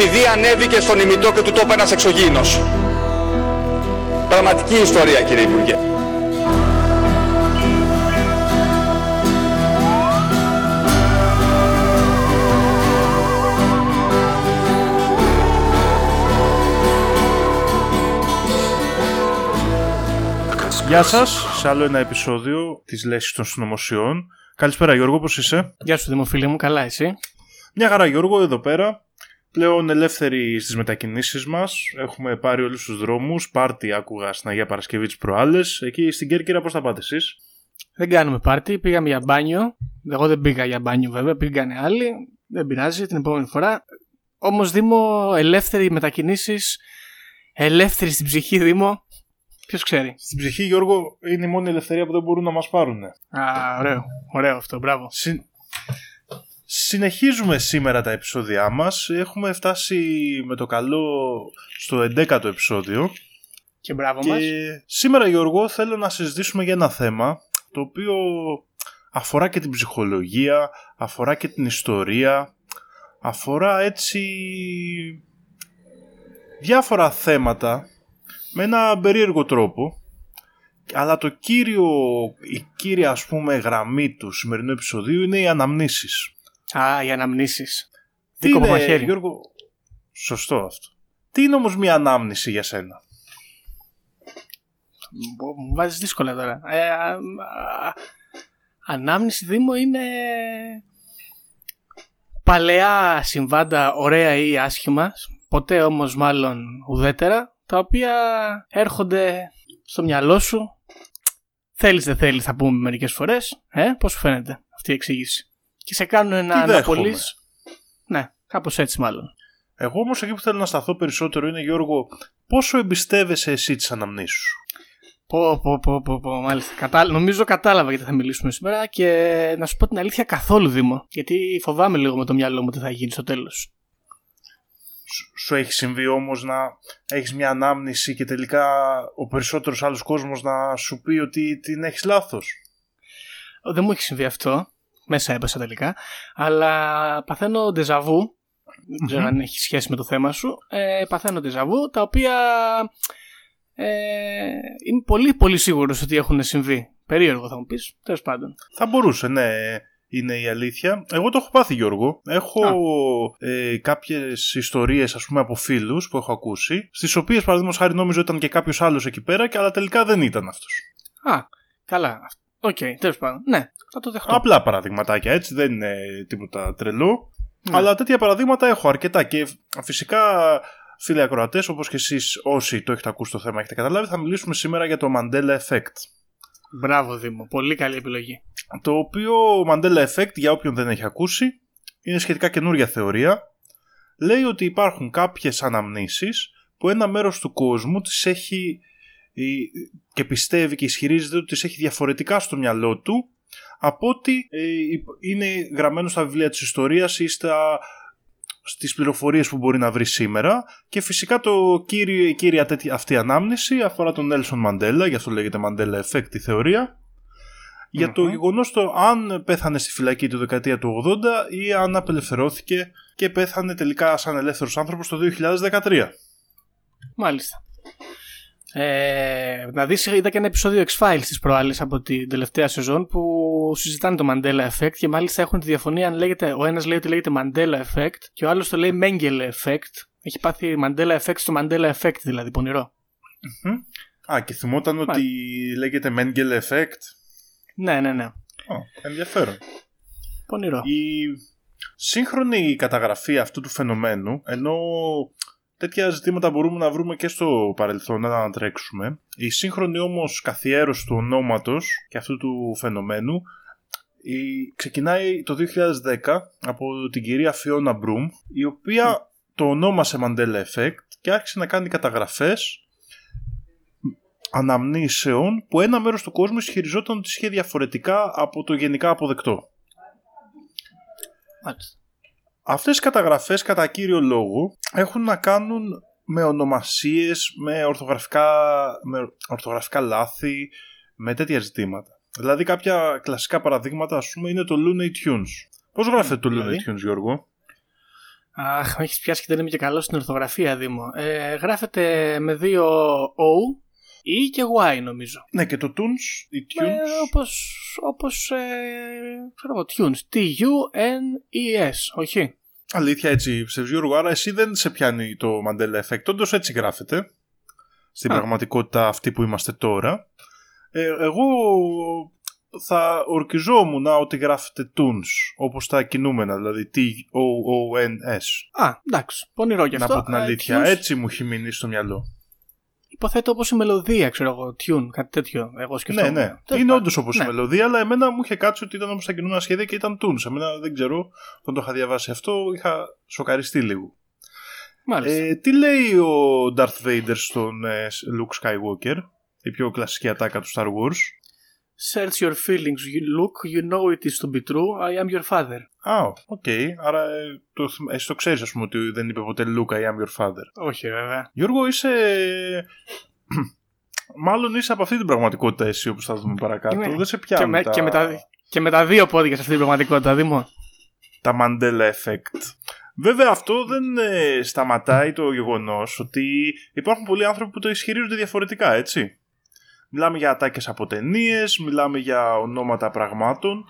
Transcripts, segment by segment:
επειδή ανέβηκε στον ημιτό και του τόπου ένας εξωγήινος. Πραγματική ιστορία κύριε Υπουργέ. Γεια σας, σε άλλο ένα επεισόδιο της Λέσης των Συνωμοσιών. Καλησπέρα Γιώργο, πώς είσαι; Γεια σου Δημοφίλη μου, καλά εσύ; Μια χαρά Γιώργο, εδώ πέρα. Πλέον ελεύθεροι στις μετακινήσεις μας. Έχουμε πάρει όλους τους δρόμους. Πάρτι άκουγα στην Αγία Παρασκευή τις προάλλες. Εκεί στην Κέρκυρα πώς θα πάτε εσείς; Δεν κάνουμε πάρτι, πήγαμε για μπάνιο. Εγώ δεν πήγα για μπάνιο βέβαια, πήγανε άλλοι. Δεν πειράζει την επόμενη φορά. Όμως Δήμο, ελεύθεροι μετακινήσεις. Ελεύθεροι στην ψυχή Δήμο. Ποιος ξέρει; Στην ψυχή, Γιώργο, είναι η μόνη ελευθερία που δεν μπορούν να μας πάρουν. Α, ωραίο. Ωραίο αυτό, μπράβο. Συ... Συνεχίζουμε σήμερα τα επεισόδια μας. Έχουμε φτάσει με το καλό στο 11ο επεισόδιο. Και μπράβο και μας. σήμερα Γιώργο θέλω να συζητήσουμε για ένα θέμα το οποίο αφορά και την ψυχολογία, αφορά και την ιστορία, αφορά έτσι διάφορα θέματα με ένα περίεργο τρόπο αλλά το κύριο, η κύρια ας πούμε γραμμή του σημερινού επεισοδίου είναι οι αναμνήσεις. Α, οι αναμνήσεις. Τι Δίκο είναι, μαχαίρι. Γιώργο, σωστό αυτό. Τι είναι όμως μια ανάμνηση για σένα; Μου βάζεις δύσκολα τώρα. Ε, α, α, ανάμνηση Δήμο είναι παλαιά συμβάντα ωραία ή άσχημα, ποτέ όμως μάλλον ουδέτερα, τα οποία έρχονται στο μυαλό σου. Θέλεις δεν θέλεις θα πούμε μερικές φορές. Ε, πώς σου φαίνεται αυτή η εξήγηση; Και σε κάνουν ένα Τι δέχομαι. αναπολύς. Ναι, κάπως έτσι μάλλον. Εγώ όμως εκεί που θέλω να σταθώ περισσότερο είναι Γιώργο πόσο εμπιστεύεσαι εσύ τις αναμνήσεις σου; Πω, πω, πω, πω, πω, μάλιστα. Κατα... Νομίζω κατάλαβα γιατί θα μιλήσουμε σήμερα και να σου πω την αλήθεια καθόλου Δήμο. Γιατί φοβάμαι λίγο με το μυαλό μου τι θα γίνει στο τέλος. Σου- Σου έχει συμβεί όμως να έχεις μια ανάμνηση και τελικά ο περισσότερος άλλος κόσμος να σου πει ότι την έχεις λάθος; Δεν μου έχει συμβεί αυτό. Μέσα έπεσα τελικά. Αλλά παθαίνω ντεζαβού. Δεν ξέρω αν έχει σχέση με το θέμα σου. Ε, παθαίνω ντεζαβού τα οποία ε, είμαι πολύ πολύ σίγουρος ότι έχουν συμβεί. Περίεργο θα μου πεις. Τέλος πάντων. Θα μπορούσε, ναι, είναι η αλήθεια. Εγώ το έχω πάθει, Γιώργο. Έχω ε, κάποιες ιστορίες, ας πούμε, από φίλους που έχω ακούσει, στις οποίες, παραδείγματος χάρη, νόμιζα ότι ήταν και κάποιος άλλος εκεί πέρα, και αλλά τελικά δεν ήταν αυτός. Α, καλά. Οκ, τέλος πάντων. Ναι, θα το δεχτώ. Απλά παραδειγματάκια, έτσι, δεν είναι τίποτα τρελό. Ναι. Αλλά τέτοια παραδείγματα έχω αρκετά και φυσικά φίλοι ακροατές όπως και εσείς όσοι το έχετε ακούσει το θέμα έχετε καταλάβει θα μιλήσουμε σήμερα για το Mandela Effect Μπράβο Δήμο. Πολύ καλή επιλογή. το οποίο Mandela Effect για όποιον δεν έχει ακούσει είναι σχετικά καινούρια θεωρία λέει ότι υπάρχουν κάποιες αναμνήσεις που ένα μέρος του κόσμου τις έχει ε, και πιστεύει και ισχυρίζεται ότι τις έχει διαφορετικά στο μυαλό του από ότι ε, είναι γραμμένο στα βιβλία της ιστορίας ή στα, στις πληροφορίες που μπορεί να βρει σήμερα και φυσικά το κύριο, η κύρια τέτοια, αυτή ανάμνηση αφορά τον Νέλσον Μαντέλα, γι' αυτό λέγεται Mandela Effect η θεωρία για το Μμμ. γεγονός το αν πέθανε στη φυλακή το δεκαετία του 80 ή αν απελευθερώθηκε και πέθανε τελικά σαν ελεύθερος άνθρωπος το 2013. Μάλιστα. Ε, να δεις, είδα και ένα επεισόδιο X-Files της προάλλης από την τελευταία σεζόν που συζητάνε το Mandela Effect και μάλιστα έχουν τη διαφωνία αν λέγεται, ο ένας λέει ότι λέγεται Mandela Effect και ο άλλος το λέει Mengele Effect. Έχει πάθει Mandela Effect στο Mandela Effect δηλαδή, πονηρό. Μμμ. Α, και θυμόταν ότι λέγεται Mengele Effect; Ναι, ναι, ναι. Ω, ενδιαφέρον. Πονηρό. Η σύγχρονη καταγραφή αυτού του φαινομένου, ενώ τέτοια ζητήματα μπορούμε να βρούμε και στο παρελθόν να ανατρέξουμε, η σύγχρονη όμως καθιέρωση του ονόματος και αυτού του φαινομένου η, ξεκινάει το 2010 από την κυρία Φιώνα Μπρουμ, η οποία το ονόμασε Mandela Effect και άρχισε να κάνει καταγραφές αναμνήσεων που ένα μέρος του κόσμου ισχυριζόταν ότι είχε διαφορετικά από το γενικά αποδεκτό. Μάλιστα. Αυτές οι καταγραφές κατά κύριο λόγο έχουν να κάνουν με ονομασίες, με ορθογραφικά, με ορθογραφικά λάθη, με τέτοια ζητήματα. Δηλαδή κάποια κλασικά παραδείγματα ας πούμε είναι το Looney Tunes. Πώς γράφεται το Looney δηλαδή; Tunes Γιώργο; Αχ, με έχεις πιάσει και δεν είμαι και καλός στην ορθογραφία, Δήμο. Ε, γράφεται με δύο O, E και Y νομίζω. Ναι, και το Tunes, η Tunes. Ε, όπως, όπως ε, ξέρω εγώ, Tunes. T-U-N-E-S, όχι; Αλήθεια έτσι, ψευδή Γιώργο, άρα εσύ δεν σε πιάνει το Mandela Effect. Όντως έτσι γράφεται. Στην Α. πραγματικότητα αυτή που είμαστε τώρα. Ε, εγώ θα ορκιζόμουν ότι γράφεται Tunes, όπως τα κινούμενα, δηλαδή T-O-O-N-S. Α, εντάξει, πονηρό κι Να αυτό. πω την Ε, αλήθεια, tunes, έτσι μου έχει μείνει στο μυαλό. Υποθέτω όπως η μελωδία, ξέρω εγώ, tune, κάτι τέτοιο. Εγώ Ναι, σκεφτόμουν. ναι. Τέλος Είναι πάντων. όντως όπως Ναι. η μελωδία, αλλά εμένα μου είχε κάτσει ότι ήταν όπως τα κινούμενα σχέδια και ήταν Tunes. Εμένα δεν ξέρω, όταν το είχα διαβάσει αυτό, είχα σοκαριστεί λίγο. Μάλιστα. Ε, τι λέει ο Darth Vader στον ε, Luke Skywalker, η πιο κλασική ατάκα του Star Wars; Search your feelings, you look, you know it is to be true, I am your father. Α, οκ. Άρα ε, το, θυμ- εσύ το ξέρεις ας πούμε ότι δεν είπε ποτέ Luke, I am your father. Όχι βέβαια. Γιώργο, είσαι... Μάλλον είσαι από αυτή την πραγματικότητα εσύ όπως θα δούμε παρακάτω. Είμαι. Δεν σε Και πιάνουν με, τα... και, με τα, και με τα δύο πόδια σε αυτή την πραγματικότητα, Δήμο. τα Mandela Effect. Βέβαια αυτό δεν ε, σταματάει το γεγονός ότι υπάρχουν πολλοί άνθρωποι που το ισχυρίζονται διαφορετικά, έτσι. Μιλάμε για ατάκες από ταινίες, μιλάμε για ονόματα πραγμάτων.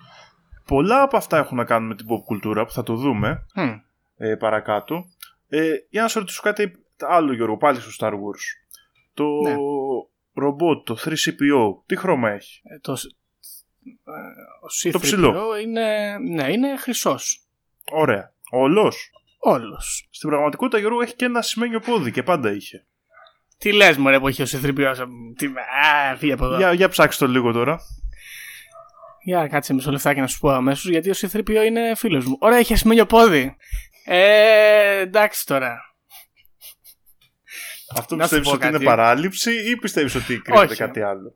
Πολλά από αυτά έχουν να κάνουν με την pop κουλτούρα που θα το δούμε Hm. ε, παρακάτω. Ε, για να σε ρωτήσω κάτι άλλο Γιώργο, πάλι στο Star Wars. Το Ναι. ρομπότ, το 3CPO, τι χρώμα έχει; Ε, το, ε, ο Το C3PO ψηλό. είναι, ναι, είναι χρυσός. Ωραία. Όλος. Όλος. Στην πραγματικότητα Γιώργο έχει και ένα σημαίνιο πόδι και πάντα είχε. Τι λες μωρέ που έχει ο C3PO. Τι, α, φύγε από εδώ. Για, για ψάξτε το λίγο τώρα. Για κάτσε μισό λεφτάκι να σου πω αμέσως γιατί ο C3PO είναι φίλος μου. Ωραία, έχει ασημένιο πόδι. Ε, εντάξει τώρα. Αυτό Να σου πιστεύεις πω ότι είναι κάτι. παράληψη ή πιστεύεις ότι κρύβεται Όχι. κάτι άλλο;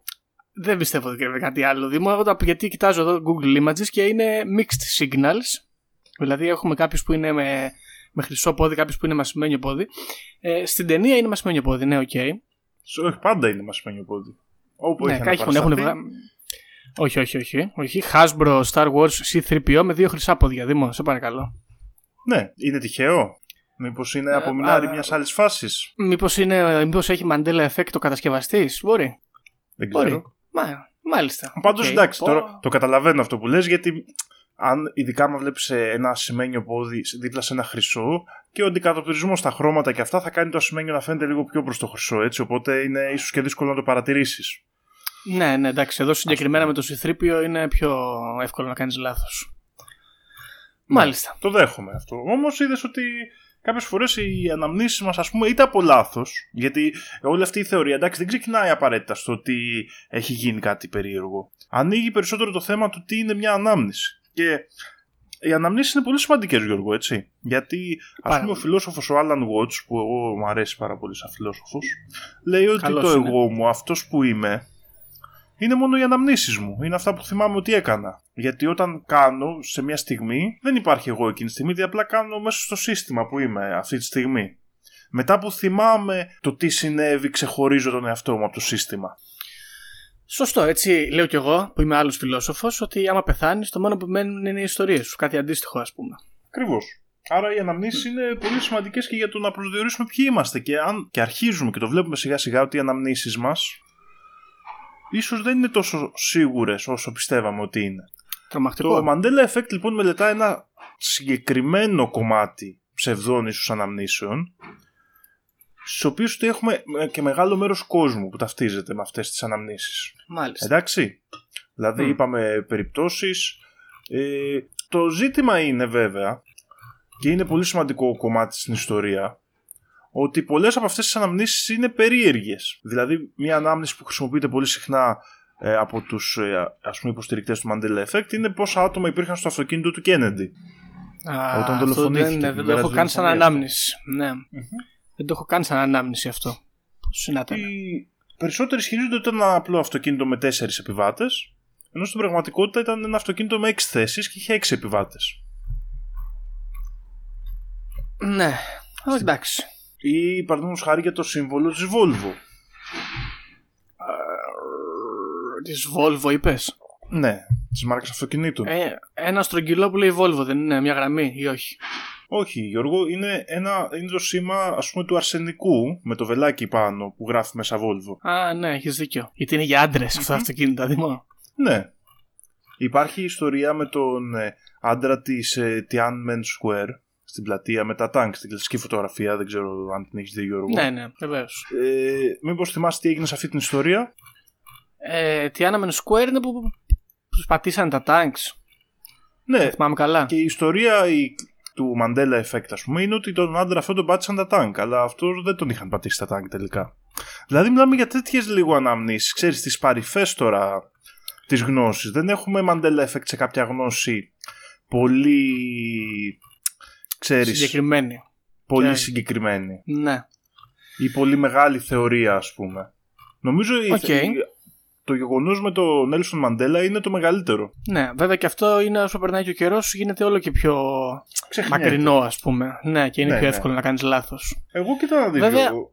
Δεν πιστεύω ότι κρύβεται κάτι άλλο. Δήμο, εγώ τα- γιατί κοιτάζω εδώ Google Images και είναι mixed signals. Δηλαδή έχουμε κάποιους που είναι με, με χρυσό πόδι, κάποιου που είναι με ασημένιο πόδι. Ε, στην ταινία είναι με ασημένιο πόδι, ναι, οκ. Σε- Όχι, πάντα είναι με ασημένιο πόδι. Όπου Ναι, έχει κάποιοι έχουν, αναπαρασταθεί. έχουν βγα- Όχι, όχι, όχι. όχι. Hasbro Star Wars C3PO με δύο χρυσά πόδια. Δήμο, σε παρακαλώ. Ναι, είναι τυχαίο. Μήπως είναι Ε, απομεινάρι α, μιας άλλης φάσης. Μήπως μήπως έχει Mandela Effect ο κατασκευαστής, μπορεί. Δεν Μπορεί. ξέρω. Μα, μάλιστα. Πάντως Οκ. εντάξει, Πω. τώρα το καταλαβαίνω αυτό που λες γιατί αν ειδικά με βλέπεις ένα ασημένιο πόδι δίπλα σε ένα χρυσό και ο αντικατοπτρισμός στα χρώματα και αυτά θα κάνει το ασημένιο να φαίνεται λίγο πιο προς το χρυσό έτσι. Οπότε είναι ίσως και δύσκολο να το παρατηρήσεις. Ναι, ναι, εντάξει. Εδώ συγκεκριμένα με το C3PO είναι πιο εύκολο να κάνεις λάθος. Μάλιστα. Το δέχομαι αυτό. Όμως είδες ότι κάποιες φορές οι αναμνήσεις μας, ας πούμε, είτε από λάθος, γιατί όλη αυτή η θεωρία εντάξει δεν ξεκινάει απαραίτητα στο ότι έχει γίνει κάτι περίεργο. Ανοίγει περισσότερο το θέμα του τι είναι μια ανάμνηση. Και οι αναμνήσεις είναι πολύ σημαντικές, Γιώργο, έτσι. Γιατί, ας Πάρα πούμε, ο πολύ. φιλόσοφος ο Alan Watts, που εγώ μου αρέσει πάρα πολύ σαν φιλόσοφος, λέει ότι Καλός το είναι. εγώ μου, αυτός που είμαι, είναι μόνο οι αναμνήσεις μου. Είναι αυτά που θυμάμαι ότι έκανα. Γιατί όταν κάνω σε μια στιγμή, δεν υπάρχει εγώ εκείνη τη στιγμή, γιατί απλά κάνω μέσα στο σύστημα που είμαι αυτή τη στιγμή. Μετά που θυμάμαι το τι συνέβη, ξεχωρίζω τον εαυτό μου από το σύστημα. Σωστό, έτσι λέω κι εγώ που είμαι άλλος φιλόσοφος, ότι άμα πεθάνεις, το μόνο που μένουν είναι οι ιστορίες σου. Κάτι αντίστοιχο, ας πούμε. Ακριβώς. Άρα οι αναμνήσεις είναι πολύ σημαντικές και για το να προσδιορίσουμε ποιοι είμαστε. Και αν και αρχίζουμε και το βλέπουμε σιγά σιγά ότι οι αναμνήσεις μας ίσως δεν είναι τόσο σίγουρες όσο πιστεύαμε ότι είναι. Τρομακτικό. Το Mandela Effect λοιπόν μελετά ένα συγκεκριμένο κομμάτι ψευδών ίσως αναμνήσεων στους οποίους ότι έχουμε και μεγάλο μέρος κόσμου που ταυτίζεται με αυτές τις αναμνήσεις. Μάλιστα. Εντάξει. Δηλαδή Μμ. είπαμε περιπτώσεις. Ε, το ζήτημα είναι βέβαια και είναι πολύ σημαντικό κομμάτι στην ιστορία ότι πολλές από αυτές τις αναμνήσεις είναι περίεργες. Δηλαδή μια ανάμνηση που χρησιμοποιείται πολύ συχνά ε, από τους ε, ας πούμε υποστηρικτές του Mandela Effect είναι πόσα άτομα υπήρχαν στο αυτοκίνητο του Kennedy. Α, όταν αυτό δολοφονήθηκε δεν, την δεν το μέρα έχω της κάνει σαν δολοφονίας του. ανάμνηση. Ναι. Δεν το έχω κάνει σαν ανάμνηση αυτό. Πώς συνάταν. Οι περισσότεροι ισχυρίζονται ότι ήταν ένα απλό αυτοκίνητο με τέσσερις επιβάτες ενώ στην πραγματικότητα ήταν ένα αυτοκίνητο με έξι θέσεις και είχε έξι επιβάτες. Ναι. Εντάξει. Ή παραδείγματος χάρη για το σύμβολο της Volvo. Της Volvo είπες; Ναι, της μάρκας αυτοκινήτων. Ε, ένα στρογγυλό που λέει Volvo δεν είναι μια γραμμή ή όχι; Όχι, Γιώργο, είναι, ένα, είναι το σήμα ας πούμε του αρσενικού με το βελάκι πάνω που γράφει μέσα Volvo. Α, ναι, έχεις δίκιο. Γιατί είναι για άντρες αυτά τα αυτοκίνητα, Δημό. Ναι. Υπάρχει ιστορία με τον ε, άντρα της ε, Tiananmen Square στην πλατεία με τα τάγκ στην κλασική φωτογραφία. Δεν ξέρω αν την έχεις δει, Γιώργο. Ναι, ναι, βεβαίως. Ε, Μήπως θυμάσαι τι έγινε σε αυτή την ιστορία; Ε, Tiananmen Square είναι που του πατήσαν τα τάγκς. Ναι, Θυμάμαι καλά. και η ιστορία η, του Mandela Effect, ας πούμε, είναι ότι τον άντρα αυτό τον πάτησαν τα τάγκ, αλλά αυτό δεν τον είχαν πατήσει τα τάγκ τελικά. Δηλαδή, μιλάμε για τέτοιες λίγο αναμνήσεις, ξέρεις, τις παρυφές τώρα της γνώσης. Δεν έχουμε Mandela Effect σε κάποια γνώση πολύ. ξέρεις, Συγκεκριμένη. πολύ Ναι. συγκεκριμένη. Ναι. Ή πολύ μεγάλη θεωρία, ας πούμε. Νομίζω η- Οκ. η- το γεγονός με τον Νέλσον Μαντέλα είναι το μεγαλύτερο. Ναι, βέβαια και αυτό είναι όσο περνάει και ο καιρός, γίνεται όλο και πιο Ξεχνιέται. μακρινό, ας πούμε. Ναι, και είναι Ναι, πιο ναι. εύκολο να κάνεις λάθος. Εγώ κοίτα να δεις, Βέβαια, Γιώργο.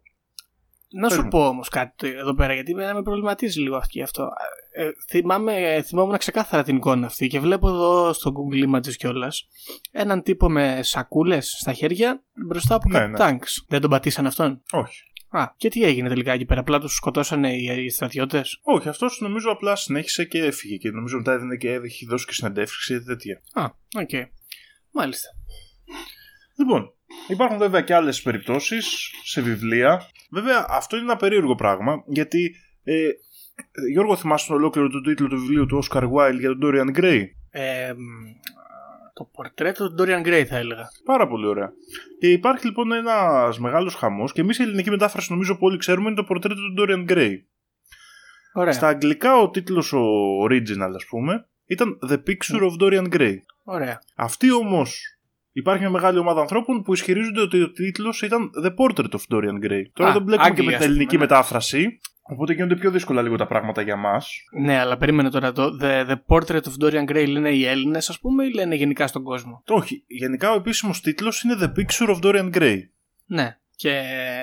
Να σου Πες μου. πω όμως κάτι εδώ πέρα, γιατί εμένα με προβληματίζει λίγο αυτό. αυτό. Ε, θυμάμαι, θυμόμουν ξεκάθαρα την εικόνα αυτή και βλέπω εδώ στο Google Images κιόλας έναν τύπο με σακούλες στα χέρια μπροστά από Ναι, κάτι ναι. τανκς. Δεν τον πατήσαν αυτόν; Όχι. Α, και τι έγινε τελικά εκεί πέρα, απλά τους σκοτώσανε οι, οι στρατιώτες; Όχι, αυτός νομίζω απλά συνέχισε και έφυγε και νομίζω μετά έδινε και έχει δώσει και συνεντεύξεις και τέτοια. Α, οκ. Μάλιστα. Λοιπόν, υπάρχουν βέβαια και άλλες περιπτώσεις σε βιβλία. Βέβαια, αυτό είναι ένα περίεργο πράγμα γιατί. Ε, Γιώργο, θυμάσαι τον ολόκληρο του τίτλο του βιβλίου του Oscar Wilde για τον Dorian Gray; Ε, μ, το πορτρέτο του Dorian Gray θα έλεγα. Πάρα πολύ ωραία. Και υπάρχει λοιπόν ένας μεγάλος χαμός και εμείς η ελληνική μετάφραση νομίζω που όλοι ξέρουμε είναι το πορτρέτο του Dorian Gray. Ωραία. Στα αγγλικά ο τίτλος ο original ας πούμε ήταν The Picture of Dorian Gray. Ωραία. Αυτή όμως υπάρχει μια μεγάλη ομάδα ανθρώπων που ισχυρίζονται ότι ο τίτλος ήταν The Portrait of Dorian Gray. Τώρα Α, δεν μπλέκουμε και Άγγλοι, με ας την ελληνική πούμε, ναι. μετάφραση. Οπότε γίνονται πιο δύσκολα λίγο τα πράγματα για μας. Ναι, αλλά περίμενε τώρα το The, the Portrait of Dorian Gray λένε οι Έλληνες, ας πούμε, ή λένε γενικά στον κόσμο; Όχι, γενικά ο επίσημος τίτλος είναι The Picture of Dorian Gray. Ναι. Και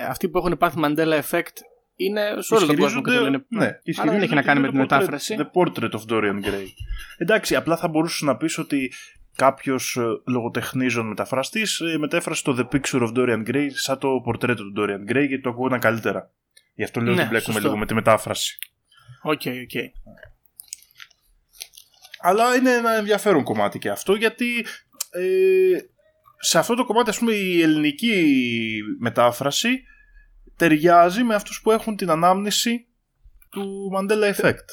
αυτοί που έχουν πάθει Mandela Effect είναι σε όλο τον κόσμο και το λένε. Ναι, Άρα δεν έχει να κάνει με την είναι το portrait- μετάφραση. The Portrait of Dorian Gray. Εντάξει, απλά θα μπορούσες να πεις ότι κάποιος λογοτεχνίζων μεταφραστής μετέφρασε το The Picture of Dorian Gray σαν το πορτρέτο του Dorian Gray γιατί το ακούγονταν καλύτερα. Γι' αυτό λέω Ναι, ότι μπλέκουμε σωστό. λίγο με τη μετάφραση. OK, OK. Αλλά είναι ένα ενδιαφέρον κομμάτι και αυτό γιατί ε, σε αυτό το κομμάτι ας πούμε η ελληνική μετάφραση ταιριάζει με αυτούς που έχουν την ανάμνηση του Mandela Effect.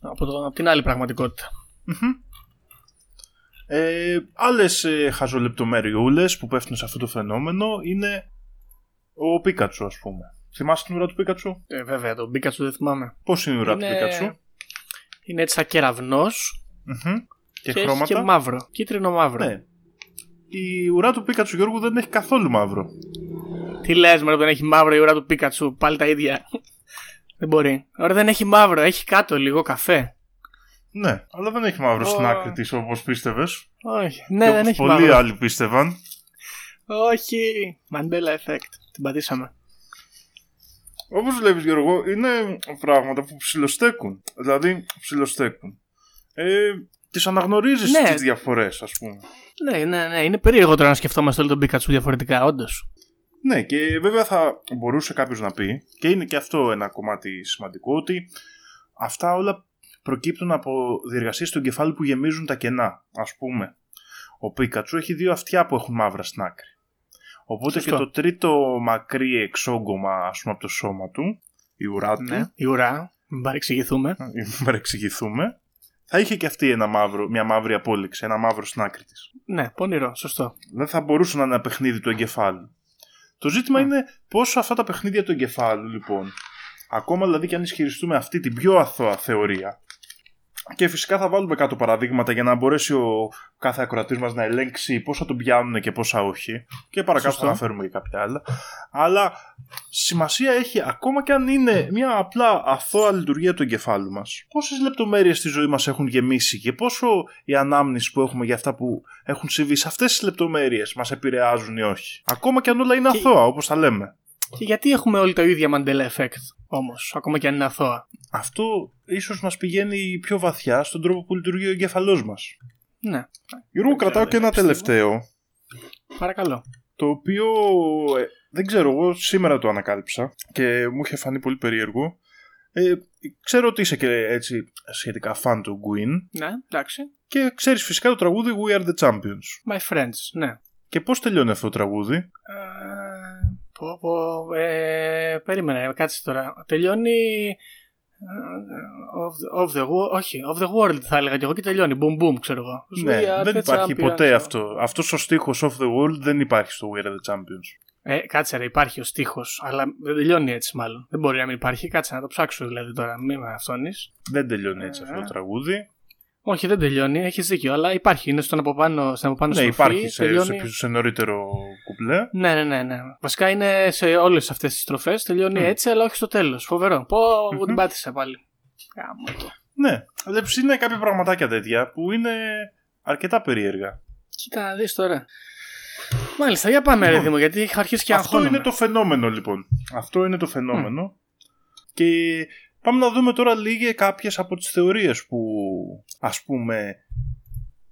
Από, το, από την άλλη πραγματικότητα. Μμμ. Ε, άλλες ε, χαζολεπτομεριούλες που πέφτουν σε αυτό το φαινόμενο είναι ο Πίκατσου ας πούμε. Θυμάσαι την ουρά του Πίκατσου; Ε, βέβαια, τον Πίκατσου δεν θυμάμαι. Πώς είναι η ουρά του Είναι- Πίκατσου; Είναι έτσι σαν κεραυνό Μμμ. Και, και, έχει χρώματα; και μαύρο. Κίτρινο μαύρο. Ναι. Η ουρά του Πίκατσου Γιώργου δεν έχει καθόλου μαύρο. Τι λες, μωρέ, δεν έχει μαύρο η ουρά του Πίκατσου. Πάλι τα ίδια. δεν μπορεί. Ωραία, δεν έχει μαύρο. Έχει κάτω λίγο καφέ. Ναι, αλλά δεν έχει μαύρο στην Ω. άκρη της όπως πίστευες. Όχι. Ναι, Και δεν όπως έχει πολλοί μαύρο. άλλοι πίστευαν. Όχι. Mandela Effect. Την πατήσαμε. Όπως βλέπεις Γιώργο, είναι πράγματα που ψιλοστέκουν. Δηλαδή, ψιλοστέκουν. Ε, τις αναγνωρίζεις Ναι. τις διαφορές, ας πούμε. Ναι, ναι, ναι. Είναι περίεργο τώρα να σκεφτόμαστε όλο τον Πίκατσου διαφορετικά, όντως. Ναι, και βέβαια θα μπορούσε κάποιος να πει, και είναι και αυτό ένα κομμάτι σημαντικό, ότι αυτά όλα προκύπτουν από διεργασίες του εγκεφάλου που γεμίζουν τα κενά. Ας πούμε, ο Πίκατσου έχει δύο αυτιά που έχουν μαύρα στην άκρη. Οπότε Σωστό. και το τρίτο μακρύ εξόγκωμα, ας πούμε, από το σώμα του, η ουρά του, Ναι. Η ουρά. Μην παρεξηγηθούμε. μην παρεξηγηθούμε, θα είχε και αυτή ένα μαύρο, μια μαύρη απόλυξη, ένα μαύρο στην άκρη της. Ναι, πονηρό. Σωστό. Δεν θα μπορούσε να είναι ένα παιχνίδι του εγκεφάλου. Το ζήτημα Α. είναι πόσο αυτά τα παιχνίδια του εγκεφάλου, λοιπόν, ακόμα δηλαδή και αν ισχυριστούμε αυτή την πιο αθώα θεωρία, και φυσικά θα βάλουμε κάτω παραδείγματα για να μπορέσει ο κάθε ακροατής μας να ελέγξει πόσα τον πιάνουν και πόσα όχι. Και παρακάτω Σωστό. θα αναφέρουμε και κάποια άλλα. Αλλά σημασία έχει ακόμα και αν είναι μια απλά αθώα λειτουργία του εγκεφάλου μας. Πόσες λεπτομέρειες στη ζωή μας έχουν γεμίσει και πόσο η ανάμνηση που έχουμε για αυτά που έχουν συμβεί σε αυτές τις λεπτομέρειες μας επηρεάζουν ή όχι. Ακόμα και αν όλα είναι Και- αθώα, όπως τα λέμε. Και γιατί έχουμε όλοι το ίδιο Mandela Effect όμως, ακόμα και αν είναι αθώα; Αυτό ίσως μας πηγαίνει πιο βαθιά στον τρόπο που λειτουργεί ο εγκέφαλό μας. Ναι. Γιώργο, Δεν κρατάω ξέρω, και ένα δεν πιστεύω. τελευταίο, Παρακαλώ. το οποίο ε, δεν ξέρω, εγώ σήμερα το ανακάλυψα και μου είχε φανεί πολύ περίεργο. Ε, ξέρω ότι είσαι και έτσι σχετικά fan του Gwyn Ναι, εντάξει. και ξέρεις φυσικά το τραγούδι We Are The Champions. My friends, ναι. Και πώς τελειώνει αυτό το τραγούδι; Ε, πω, πω, ε, περίμενε, κάτσε τώρα. Τελειώνει. ε, Of the, of the world, όχι, of the world θα έλεγα και εγώ και τελειώνει. Boom, boom, ξέρω εγώ. Ναι, We are δεν the υπάρχει champions. ποτέ αυτό. Αυτός ο στίχος of the world δεν υπάρχει στο We Are The Champions. Ε, κάτσε ρε, υπάρχει ο στίχος, αλλά δεν τελειώνει έτσι μάλλον. Δεν μπορεί να μην υπάρχει. Κάτσε να το ψάξω δηλαδή τώρα. Μην με αυτόνεις. Δεν τελειώνει έτσι Ε. αυτό το τραγούδι. Όχι, δεν τελειώνει. Έχεις δίκιο, αλλά υπάρχει. Είναι στον από πάνω, στην από πάνω Ναι, στροφή, υπάρχει σε, τελειώνει... σε, σε νωρίτερο κουπλέ. Ναι, ναι, ναι, ναι. Βασικά είναι σε όλες αυτές τις στροφές. Τελειώνει Μμ. έτσι, αλλά όχι στο τέλος. Φοβερό. Πω, Μμμ. την πάτησα πάλι. Γάμο το. Ναι, βλέπεις είναι κάποια πραγματάκια τέτοια που είναι αρκετά περίεργα. Κοίτα να δεις τώρα. Μάλιστα, για πάμε, ρε Λοιπόν, Δήμο, γιατί είχα αρχίσει και Αυτό αγχώνομαι. είναι το φαινόμενο λοιπόν. Αυτό είναι το φαινόμενο. Και πάμε να δούμε τώρα λίγες κάποιες από τις θεωρίες που ας πούμε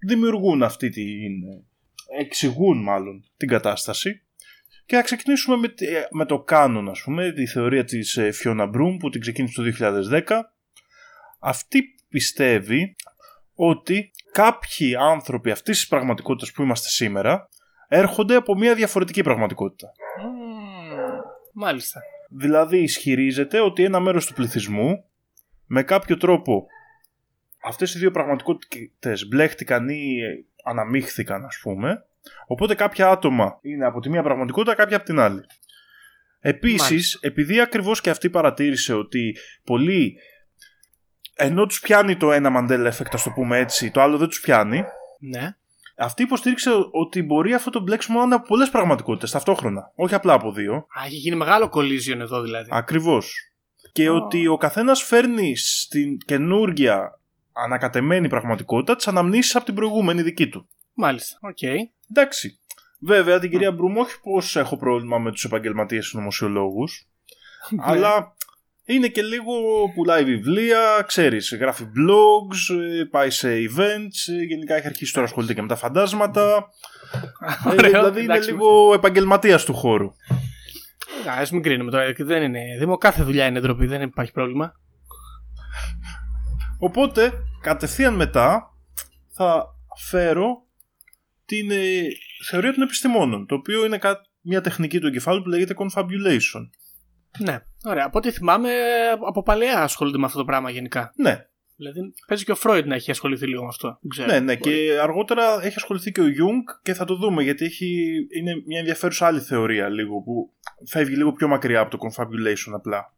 δημιουργούν αυτή την... εξηγούν μάλλον την κατάσταση. Και θα ξεκινήσουμε με, τη- με το κάνον ας πούμε, τη θεωρία της ε, Fiona Broom που την ξεκίνησε το 2010. Αυτή πιστεύει ότι κάποιοι άνθρωποι αυτής της πραγματικότητας που είμαστε σήμερα έρχονται από μια διαφορετική πραγματικότητα. Μμμ, Μάλιστα. Δηλαδή ισχυρίζεται ότι ένα μέρος του πληθυσμού με κάποιο τρόπο αυτές οι δύο πραγματικότητες μπλέχτηκαν ή ε, αναμίχθηκαν ας πούμε οπότε κάποια άτομα είναι από τη μία πραγματικότητα κάποια από την άλλη. Επίσης Μάλιστα. επειδή ακριβώς και αυτή παρατήρησε ότι πολλοί ενώ τους πιάνει το ένα Mandela Effect ας το πούμε έτσι το άλλο δεν τους πιάνει Ναι. Αυτή υποστήριξε ότι μπορεί αυτό το μπλέξιμο να είναι από πολλές πραγματικότητες ταυτόχρονα όχι απλά από δύο Α, έχει γίνει μεγάλο collision εδώ δηλαδή. Ακριβώς. Και Α. ότι ο καθένας φέρνει στην καινούργια ανακατεμένη πραγματικότητα τις αναμνήσεις από την προηγούμενη δική του. Μάλιστα. Οκ. Εντάξει. Βέβαια την κυρία Μπρουμ όχι πως έχω πρόβλημα με τους επαγγελματίες συνωμοσιολόγους αλλά είναι και λίγο πουλάει βιβλία, ξέρεις, γράφει blogs, ε, πάει σε events, ε, γενικά έχει αρχίσει τώρα να ασχολείται και με τα φαντάσματα. Ε, Ωραίο, δηλαδή είναι εντάξει. λίγο επαγγελματίας του χώρου. Α μην κρίνουμε τώρα, γιατί δεν είναι. Δήμο, κάθε δουλειά είναι ντροπή, δεν υπάρχει πρόβλημα. Οπότε, κατευθείαν μετά θα φέρω την ε, θεωρία των επιστημόνων, το οποίο είναι κα- μια τεχνική του εγκεφάλου που λέγεται confabulation. Ναι, ωραία. Από ό,τι θυμάμαι, από παλαιά ασχολούνται με αυτό το πράγμα γενικά. Ναι, Δηλαδή, παίζει και ο Φρόιντ να έχει ασχοληθεί λίγο με αυτό. Δεν ξέρω. ναι, ναι. Και αργότερα έχει ασχοληθεί και ο Jung και θα το δούμε γιατί έχει, είναι μια ενδιαφέρουσα άλλη θεωρία λίγο που φεύγει λίγο πιο μακριά από το confabulation απλά.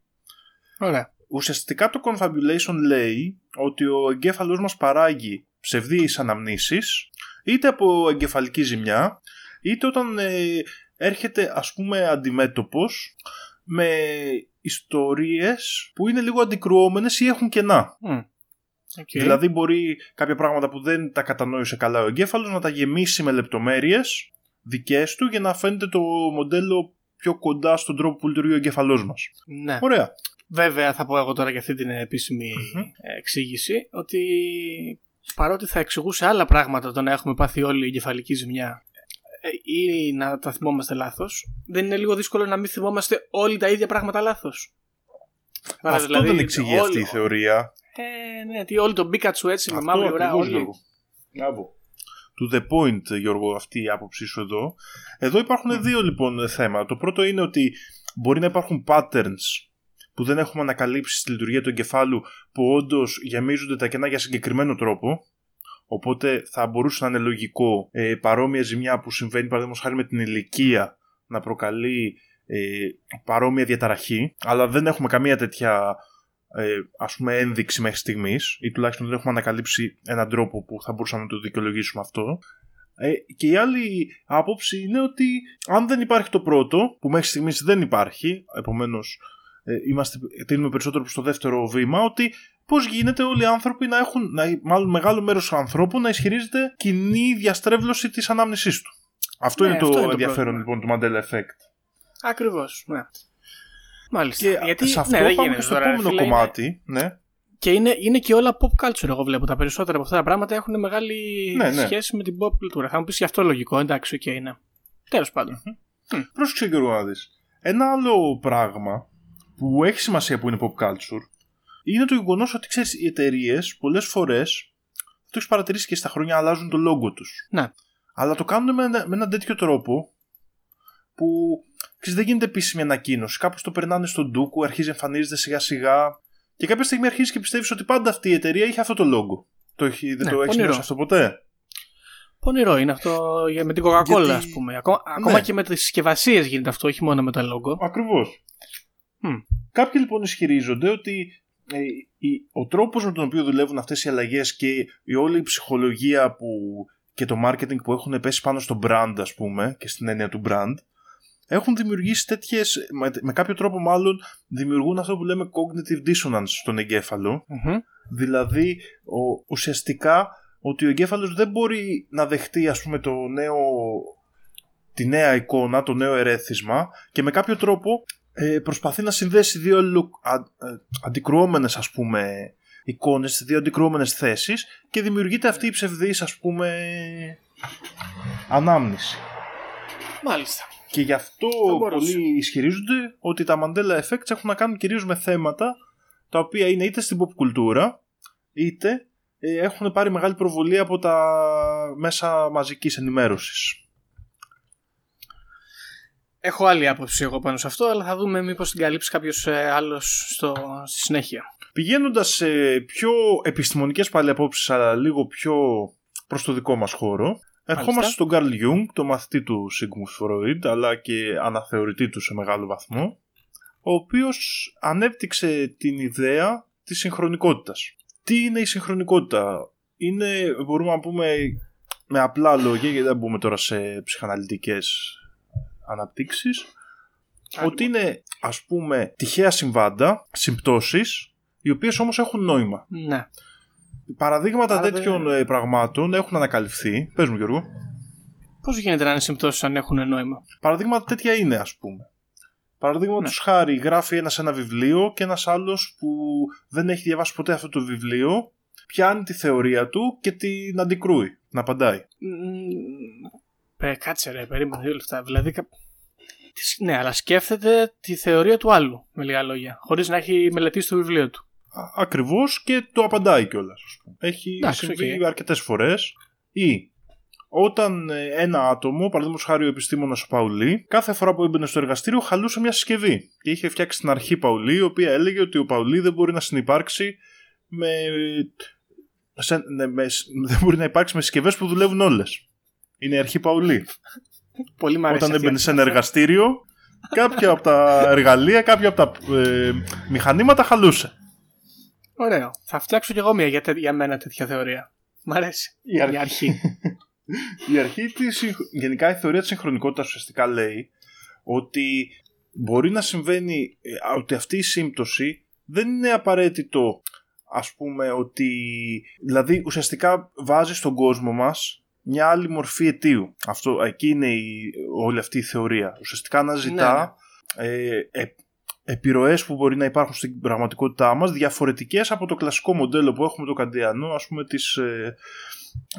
Ωραία. Ουσιαστικά το confabulation λέει ότι ο εγκέφαλός μας παράγει ψευδείς αναμνήσεις είτε από εγκεφαλική ζημιά είτε όταν ε, έρχεται ας πούμε αντιμέτωπος με ιστορίες που είναι λίγο αντικρουόμενες ή έχουν κενά. Μμ. Οκ. Δηλαδή μπορεί κάποια πράγματα που δεν τα κατανόησε καλά ο εγκέφαλος να τα γεμίσει με λεπτομέρειες δικές του για να φαίνεται το μοντέλο πιο κοντά στον τρόπο που λειτουργεί ο εγκέφαλός μας. Ναι. Ωραία. Βέβαια, θα πω εγώ τώρα για αυτή την επίσημη Μμμ. εξήγηση ότι παρότι θα εξηγούσε άλλα πράγματα το να έχουμε πάθει όλη η εγκεφαλική ζημιά ε, ή να τα θυμόμαστε λάθος, δεν είναι λίγο δύσκολο να μην θυμόμαστε όλοι τα ίδια πράγματα λάθος. Αυτό δεν εξηγεί αυτή η θεωρία. Ε, ναι, τι όλο τον Πίκατσου έτσι με Αυτό μαύρη ουρά. ακριβώς, Όλοι. Γιώργο. Μπράβο. To the point, Γιώργο, αυτή η άποψή σου εδώ. Εδώ υπάρχουν δύο λοιπόν θέματα. Το πρώτο είναι ότι μπορεί να υπάρχουν patterns που δεν έχουμε ανακαλύψει στη λειτουργία του εγκεφάλου που όντως γεμίζονται τα κενά για συγκεκριμένο τρόπο. Οπότε θα μπορούσε να είναι λογικό ε, παρόμοια ζημιά που συμβαίνει παραδείγματος χάρη με την ηλικία να προκαλεί ε, παρόμοια διαταραχή, αλλά δεν έχουμε καμία τέτοια ε, ας πούμε ένδειξη μέχρι στιγμής ή τουλάχιστον δεν έχουμε ανακαλύψει έναν τρόπο που θα μπορούσαμε να το δικαιολογήσουμε αυτό. Ε, και η άλλη άποψη είναι ότι αν δεν υπάρχει το πρώτο, που μέχρι στιγμής δεν υπάρχει, επομένως ε, είμαστε, τίνουμε περισσότερο προς το δεύτερο βήμα, ότι πώς γίνεται όλοι οι άνθρωποι να έχουν, να, μάλλον μεγάλο μέρος ανθρώπων να ισχυρίζεται κοινή διαστρέβλωση της ανάμνησής του. Αυτό Ναι, είναι το αυτό είναι το ενδιαφέρον πρόβλημα. λοιπόν του Mandela Effect. Ακριβώς. Ναι. Μάλιστα. Και Γιατί σε αυτό ναι, δεν πάμε γίνεται και στο τώρα, επόμενο φίλε, είναι- κομμάτι. Ναι. Και είναι, είναι και όλα pop culture, εγώ βλέπω. Τα περισσότερα από αυτά τα πράγματα έχουν μεγάλη Ναι, ναι. σχέση με την pop κουλτούρα. Θα μου πεις γι' αυτό λογικό, εντάξει, οκ είναι. Τέλος πάντων. Πρόσεξε Γιώργο να δεις. Ένα άλλο πράγμα που έχει σημασία που είναι pop culture είναι το γεγονός ότι ξέρεις, οι εταιρείες πολλές φορές, το έχεις παρατηρήσει και στα χρόνια, αλλάζουν το λόγο τους. Ναι. Αλλά το κάνουν με, ένα- με έναν τέτοιο τρόπο που ξέρεις, δεν γίνεται επίσημη ανακοίνωση. Κάπως το περνάνε στον ντούκου, αρχίζει να εμφανίζεται σιγά σιγά. Και κάποια στιγμή αρχίζεις και πιστεύεις ότι πάντα αυτή η εταιρεία είχε αυτό το λόγο. Το έχει, δεν Ναι, το έχεις πονηρό. νιώσει αυτό ποτέ; Πονηρό είναι αυτό για- με την Coca-Cola, Γιατί- ας πούμε. Ακόμα, ακόμα και με τις συσκευασίες γίνεται αυτό, όχι μόνο με τα logo. Ακριβώς. Μμ. Κάποιοι λοιπόν ισχυρίζονται ότι ε, η- ο τρόπος με τον οποίο δουλεύουν αυτές οι αλλαγές και η όλη η ψυχολογία που, και το marketing που έχουν πέσει πάνω στο brand ας πούμε και στην έννοια του brand έχουν δημιουργήσει τέτοιες, με, με κάποιο τρόπο μάλλον δημιουργούν αυτό που λέμε cognitive dissonance στον εγκέφαλο Μμμ. δηλαδή ο, ουσιαστικά ότι ο εγκέφαλος δεν μπορεί να δεχτεί ας πούμε το νέο τη νέα εικόνα, το νέο ερέθισμα και με κάποιο τρόπο ε, προσπαθεί να συνδέσει δύο αλλο- α, ε, αντικρουόμενες ας πούμε εικόνες, δύο αντικρουόμενες θέσεις και δημιουργείται αυτή η ψευδής ας πούμε ανάμνηση. Μάλιστα. Και γι' αυτό Θα μπορούσε. πολλοί ισχυρίζονται ότι τα Mandela Effects έχουν να κάνουν κυρίως με θέματα τα οποία είναι είτε στην pop κουλτούρα είτε ε, έχουν πάρει μεγάλη προβολή από τα μέσα μαζικής ενημέρωσης. Έχω άλλη άποψη εγώ πάνω σε αυτό, αλλά θα δούμε μήπως την καλύψει κάποιος άλλος στη συνέχεια. Πηγαίνοντας σε πιο επιστημονικές πάλι απόψεις αλλά λίγο πιο προς το δικό μας χώρο ερχόμαστε στον Carl Jung, το μαθητή του Sigmund Freud αλλά και αναθεωρητή του σε μεγάλο βαθμό ο οποίος ανέπτυξε την ιδέα της συγχρονικότητας. Τι είναι η συγχρονικότητα; Είναι, μπορούμε να πούμε με απλά λόγια γιατί δεν μπούμε τώρα σε ψυχαναλυτικές αναπτύξεις ότι είναι ας πούμε τυχαία συμβάντα, συμπτώσεις οι οποίες όμως έχουν νόημα. Ναι. Παραδείγματα Άρα τέτοιων δεν- ε, πραγμάτων έχουν ανακαλυφθεί. Πες μου Γιώργο. Πώς γίνεται να είναι συμπτώσεις αν έχουν νόημα; Παραδείγματα τέτοια είναι ας πούμε. Παραδείγματο Ναι. χάρη γράφει ένας ένα βιβλίο και ένας άλλος που δεν έχει διαβάσει ποτέ αυτό το βιβλίο πιάνει τη θεωρία του και την αντικρούει, να απαντάει. Μμμ, Πε, κάτσε ρε, περίμενε δύο λεπτά. Δηλαδή, κα- τι- ναι, αλλά σκέφτεται τη θεωρία του άλλου, με λίγα λόγια, χωρίς να έχει μελετήσει το βιβλίο του. Α- Ακριβώς και το απαντάει κιόλας. Έχει Εντάξει, συμβεί οκ. αρκετές φορές ή όταν ε, ένα άτομο, παραδείγματος χάρη ο επιστήμονας ο Πάουλι, κάθε φορά που έμπαινε στο εργαστήριο χαλούσε μια συσκευή. Και είχε φτιάξει την αρχή Πάουλι, η οποία έλεγε ότι ο Πάουλι δεν μπορεί να συνυπάρξει με. σε- ναι, με- δεν μπορεί να υπάρξει με συσκευές που δουλεύουν όλες. Είναι η αρχή Παουλή. Πολύ μ' αρέσει. Όταν αυτή η έμπαινε σε αρχή. ένα εργαστήριο, κάποια από τα εργαλεία, κάποια από τα ε, μηχανήματα χαλούσε. Ωραίο. Θα φτιάξω κι εγώ μια για, τε- για μένα τέτοια θεωρία. Μ' αρέσει. Η αρχή. Η αρχή. Η αρχή της, συγχ- γενικά η θεωρία της συγχρονικότητας ουσιαστικά λέει ότι μπορεί να συμβαίνει ε, ότι αυτή η σύμπτωση δεν είναι απαραίτητο ας πούμε ότι δηλαδή ουσιαστικά βάζει στον κόσμο μας μια άλλη μορφή αιτίου. Αυτό, εκεί είναι η, όλη αυτή η θεωρία. Ουσιαστικά αναζητά ε, ε, επιρροές που μπορεί να υπάρχουν στην πραγματικότητά μας διαφορετικές από το κλασικό μοντέλο που έχουμε το καντιανό ας πούμε της, ε,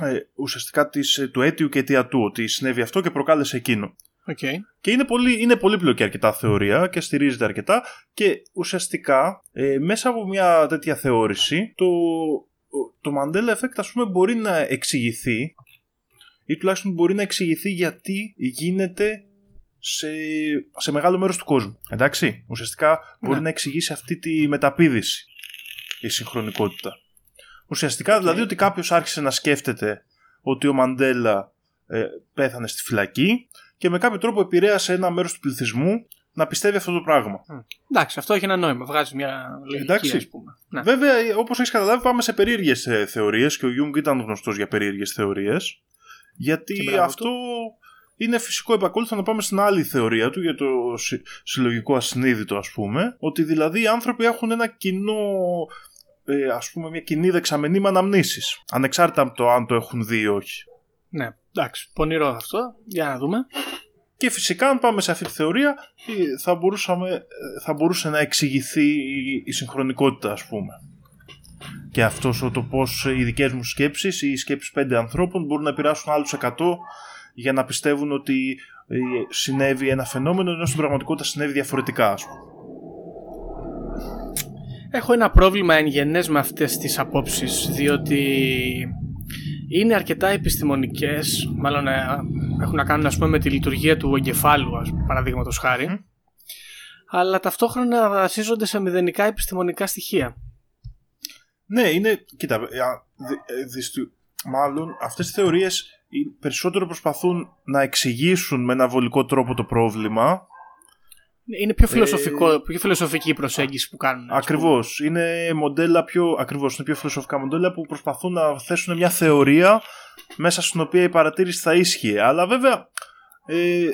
ε, ουσιαστικά της, ε, του αίτιου και αιτιατού ότι συνέβη αυτό και προκάλεσε εκείνο. Οκ. Και είναι, πολύ, είναι πολύπλοκη αρκετά θεωρία και στηρίζεται αρκετά και ουσιαστικά ε, μέσα από μια τέτοια θεώρηση το, το Mandela Effect ας πούμε μπορεί να εξηγηθεί ή τουλάχιστον μπορεί να εξηγηθεί γιατί γίνεται σε, σε μεγάλο μέρος του κόσμου. Εντάξει, ουσιαστικά μπορεί Ναι. να εξηγήσει αυτή τη μεταπίδηση η συγχρονικότητα. Ουσιαστικά δηλαδή ότι κάποιος άρχισε να σκέφτεται ότι ο Μαντέλα ε, πέθανε στη φυλακή και με κάποιο τρόπο επηρέασε ένα μέρος του πληθυσμού να πιστεύει αυτό το πράγμα. Εντάξει, αυτό έχει ένα νόημα. Βγάζει μια λογική, Εντάξει. ας πούμε. Ναι. Βέβαια, όπως έχεις καταλάβει, πάμε σε περίεργες θεωρίες και ο Γιουνγκ ήταν γνωστός για περίεργες θεωρίες. Και Γιατί μπράβο αυτό είναι φυσικό επακόλουθο να πάμε στην άλλη θεωρία του για το συ- συλλογικό ασυνείδητο, ας πούμε. Ότι δηλαδή οι άνθρωποι έχουν ένα κοινό. Ε, ας πούμε μια κοινή δεξαμενή με αναμνήσεις ανεξάρτητα από το αν το έχουν δει ή όχι ναι, εντάξει. Πονηρό αυτό. Για να δούμε. και φυσικά αν πάμε σε αυτή τη θεωρία ε, θα, μπορούσαμε, ε, θα μπορούσε να εξηγηθεί η, η συγχρονικότητα ας πούμε και αυτός το πώ οι δικές μου σκέψεις ή οι σκέψεις πέντε ανθρώπων μπορούν να επηρεάσουν άλλους 100 για να πιστεύουν ότι ε, συνέβη ένα φαινόμενο ενώ στην πραγματικότητα συνέβη διαφορετικά, ας πούμε. Έχω ένα πρόβλημα εν γενές με αυτές τις απόψεις διότι είναι αρκετά επιστημονικές μάλλον ε, έχουν να κάνουν ας πούμε με τη λειτουργία του εγκεφάλου παραδείγματος χάρη αλλά ταυτόχρονα βασίζονται σε μηδενικά επιστημονικά στοιχεία. Ναι, είναι. Κοίτα, ε, δυστυχώ. Μάλλον αυτές οι θεωρίες περισσότερο προσπαθούν να εξηγήσουν με ένα βολικό τρόπο το πρόβλημα. Είναι πιο, φιλοσοφικό, ε, πιο φιλοσοφική η προσέγγιση που κάνουν. Ακριβώς. Είναι μοντέλα πιο, ακριβώς, είναι πιο φιλοσοφικά μοντέλα που προσπαθούν να θέσουν μια θεωρία μέσα στην οποία η παρατήρηση θα ίσχυε. Αλλά βέβαια, ε,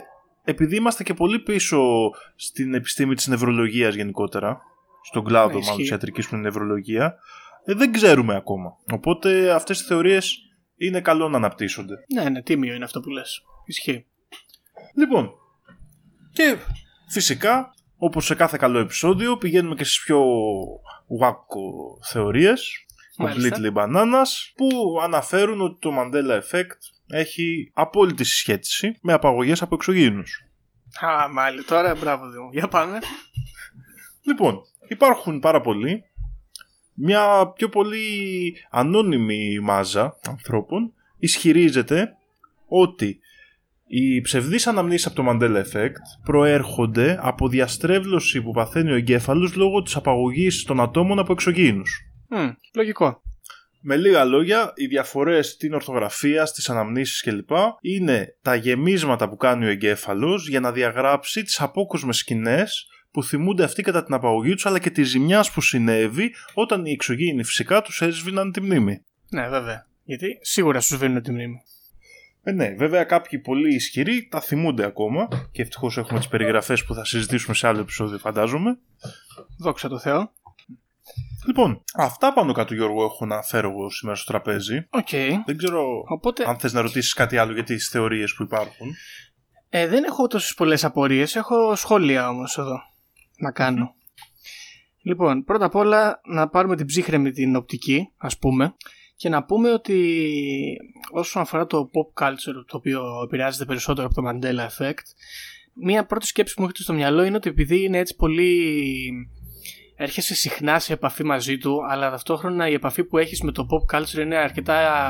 επειδή είμαστε και πολύ πίσω στην επιστήμη της νευρολογίας γενικότερα, στον κλάδο μάλλον της ιατρικής που είναι νευρολογία, ε, δεν ξέρουμε ακόμα. Οπότε αυτές οι θεωρίες είναι καλό να αναπτύσσονται. Ναι, ναι, τίμιο είναι αυτό που λες. Ισχύει. Λοιπόν, και φυσικά, όπως σε κάθε καλό επεισόδιο, πηγαίνουμε και στις πιο wacko θεωρίες, completely bananas, που αναφέρουν ότι το Mandela Effect έχει απόλυτη συσχέτιση με απαγωγές από εξωγήινους. Α, μάλιστα. Τώρα μπράβο Δήμο. Για πάμε. Λοιπόν, υπάρχουν πάρα πολλοί μια πιο πολύ ανώνυμη μάζα ανθρώπων ισχυρίζεται ότι οι ψευδείς αναμνήσεις από το Mandela Effect προέρχονται από διαστρέβλωση που παθαίνει ο εγκέφαλος λόγω της απαγωγής των ατόμων από εξωγήινους. Mm, λογικό. Με λίγα λόγια, οι διαφορές στην ορθογραφία, στις αναμνήσεις κλπ. είναι τα γεμίσματα που κάνει ο εγκέφαλος για να διαγράψει τις απόκοσμες σκηνές που θυμούνται αυτοί κατά την απαγωγή τους, αλλά και τη ζημιά που συνέβη όταν οι εξωγήινοι φυσικά τους έσβηναν τη μνήμη. Ναι, βέβαια. Γιατί σίγουρα σου σβήνουν τη μνήμη. Ε, ναι, βέβαια κάποιοι πολύ ισχυροί τα θυμούνται ακόμα και ευτυχώς έχουμε τις περιγραφές που θα συζητήσουμε σε άλλο επεισόδιο, φαντάζομαι. Δόξα τω Θεώ. Λοιπόν, αυτά πάνω κάτω Γιώργο έχω να φέρω εγώ σήμερα στο τραπέζι. Okay. Δεν ξέρω Οπότε... αν θες να ρωτήσεις κάτι άλλο για τις θεωρίες που υπάρχουν. Ε, δεν έχω τόσες πολλές απορίες, έχω σχόλια όμως εδώ να κάνω. Λοιπόν, πρώτα απ' όλα να πάρουμε την ψύχρεμη την οπτική, ας πούμε, και να πούμε ότι όσον αφορά το pop culture, το οποίο επηρεάζεται περισσότερο από το Mandela Effect, μία πρώτη σκέψη που μου έρχεται στο μυαλό είναι ότι επειδή είναι έτσι πολύ... έρχεσαι συχνά σε επαφή μαζί του, αλλά ταυτόχρονα η επαφή που έχεις με το pop culture είναι αρκετά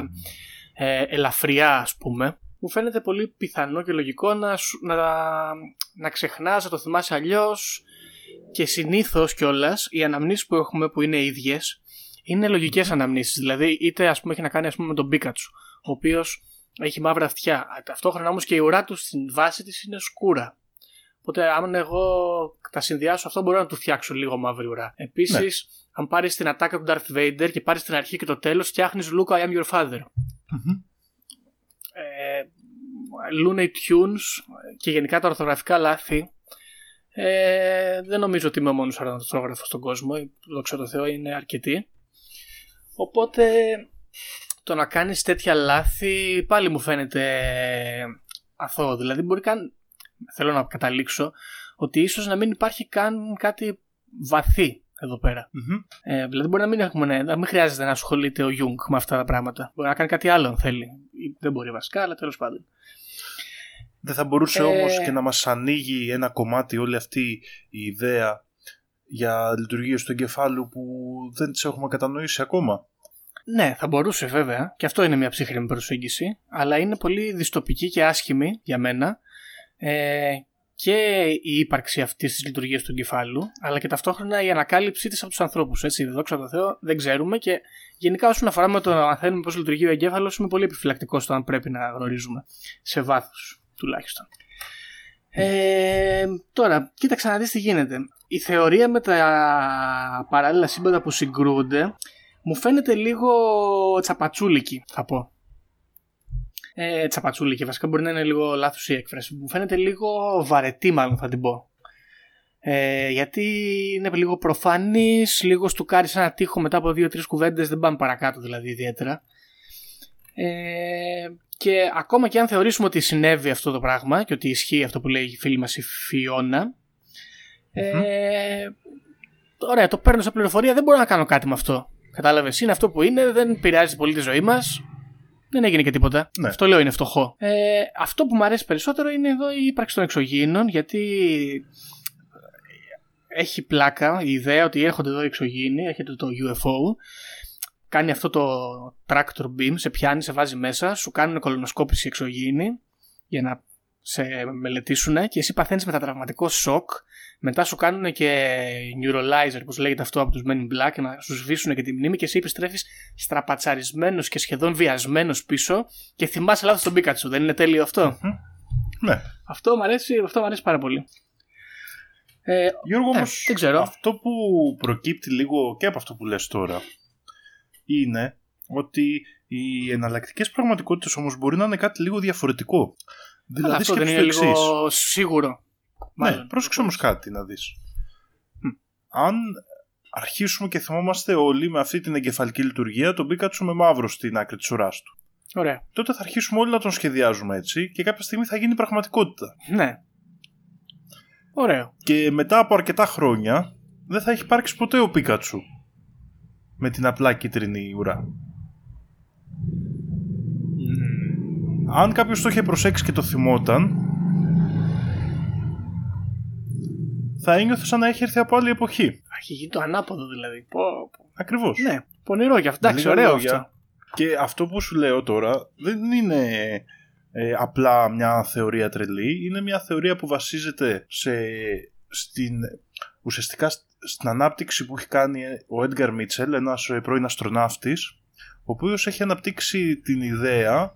ε, ελαφριά, ας πούμε, μου φαίνεται πολύ πιθανό και λογικό να, να, να ξεχνάς, να το θυμάσαι αλλιώς και συνήθως κιόλας οι αναμνήσεις που έχουμε που είναι ίδιες είναι λογικές αναμνήσεις. Δηλαδή, είτε ας πούμε έχει να κάνει ας πούμε, με τον Πίκατσου, ο οποίος έχει μαύρα αυτιά. Ταυτόχρονα όμως και η ουρά του στην βάση της είναι σκούρα. Οπότε, αν εγώ τα συνδυάσω αυτό, μπορώ να του φτιάξω λίγο μαύρη ουρά. Επίσης, ναι. αν πάρεις την ατάκα του Darth Vader και πάρεις την αρχή και το τέλος, φτιάχνεις Luke, I am your father. mm Ε, Looney Tunes και γενικά τα ορθογραφικά λάθη ε, δεν νομίζω ότι είμαι ο μόνος ανορθόγραφος στον κόσμο, δόξα τω Θεώ είναι αρκετοί. Οπότε το να κάνεις τέτοια λάθη πάλι μου φαίνεται αθώο. Δηλαδή μπορεί καν, θέλω να καταλήξω, ότι ίσως να μην υπάρχει καν κάτι βαθύ εδώ Ε, δηλαδή μπορεί να μην, έχουμε, να μην χρειάζεται να ασχολείται ο Γιουνγκ με αυτά τα πράγματα. Μπορεί να κάνει κάτι άλλο αν θέλει. Δεν μπορεί βασικά, αλλά τέλος πάντων. Δεν θα μπορούσε ε... όμως και να μας ανοίγει ένα κομμάτι όλη αυτή η ιδέα για λειτουργίες του εγκεφάλου που δεν τις έχουμε κατανοήσει ακόμα. Ναι, θα μπορούσε βέβαια. Και αυτό είναι μια ψύχρεμη προσέγγιση. Αλλά είναι πολύ δυστοπική και άσχημη για μένα. Ε, και η ύπαρξη αυτής της λειτουργίας του εγκεφάλου, αλλά και ταυτόχρονα η ανακάλυψή της από τους ανθρώπους. Έτσι, δόξα τω Θεώ, δεν ξέρουμε και γενικά όσον αφορά με το να μαθαίνουμε πώς λειτουργεί ο εγκέφαλος, είμαι πολύ επιφυλακτικός στο αν πρέπει να γνωρίζουμε σε βάθος τουλάχιστον. Ε, τώρα, κοίταξε να δεις τι γίνεται. Η θεωρία με τα παράλληλα σύμπαντα που συγκρούνται μου φαίνεται λίγο τσαπατσούλικη, θα πω. Ε, τσαπατσούλικη, βασικά μπορεί να είναι λίγο λάθος η έκφραση. Μου φαίνεται λίγο βαρετή, μάλλον θα την πω. Ε, γιατί είναι λίγο προφανής, λίγο στουκάρει ένα τείχο μετά από δύο-τρεις κουβέντες, δεν πάμε παρακάτω δηλαδή ιδιαίτερα. Ε, και ακόμα και αν θεωρήσουμε ότι συνέβη αυτό το πράγμα και ότι ισχύει αυτό που λέει η φίλη μας η Φιώνα, ε, ωραία, το παίρνω σε πληροφορία, δεν μπορώ να κάνω κάτι με αυτό. Κατάλαβες. Είναι αυτό που είναι, δεν επηρεάζει πολύ τη ζωή μας. Δεν έγινε και τίποτα. Ναι. Αυτό λέω είναι φτωχό. Ε, αυτό που μου αρέσει περισσότερο είναι εδώ η ύπαρξη των εξωγήινων, γιατί έχει πλάκα η ιδέα ότι έρχονται εδώ οι εξωγήινοι, έρχεται το UFO, κάνει αυτό το tractor beam, σε πιάνει, σε βάζει μέσα, σου κάνουν κολονοσκόπηση εξωγήινοι για να σε μελετήσουν και εσύ παθαίνεις μετατραυματικό σοκ μετά σου κάνουν και neuralizer πως λέγεται αυτό από τους Men in Black να σου σβήσουν και τη μνήμη και εσύ επιστρέφεις στραπατσαρισμένος και σχεδόν βιασμένος πίσω και θυμάσαι λάθος τον Πίκατσου δεν είναι τέλειο αυτό; Ναι. αυτό, μου αρέσει, αυτό μου αρέσει πάρα πολύ ε, Γιώργο, Ε, όμως, δεν ξέρω. αυτό που προκύπτει λίγο και από αυτό που λες τώρα είναι ότι οι εναλλακτικές πραγματικότητες όμως μπορεί να είναι κάτι λίγο διαφορετικό. αλλά Δηλαδή αυτό δεν σκέψου είναι το λίγο εξής. σίγουρο Ναι, Μάλλον. πρόσεξε όμως κάτι να δεις. Αν αρχίσουμε και θυμόμαστε όλοι με αυτή την εγκεφαλική λειτουργία τον Πίκατσου με μαύρο στην άκρη της ουράς του. Ωραία. Τότε θα αρχίσουμε όλοι να τον σχεδιάζουμε έτσι και κάποια στιγμή θα γίνει πραγματικότητα. Ναι. Ωραίο. Και μετά από αρκετά χρόνια δεν θα έχει υπάρξει ποτέ ο Πίκατσου με την απλά κίτρινη ουρά. Αν κάποιος το είχε προσέξει και το θυμόταν θα ένιωθε σαν να έχει έρθει από άλλη εποχή. Έχει γίνει το ανάποδο δηλαδή. Πω, πω. Ακριβώς. Ναι, πονηρό και αυτό. Εντάξει, Με λίγα ωραίο λόγια, αυτό. Και αυτό που σου λέω τώρα δεν είναι ε, απλά μια θεωρία τρελή. Είναι μια θεωρία που βασίζεται σε, στην, ουσιαστικά σ- στην ανάπτυξη που έχει κάνει ο Έντγκαρ Μίτσελ, ένας ε, πρώην αστροναύτης, ο οποίος έχει αναπτύξει την ιδέα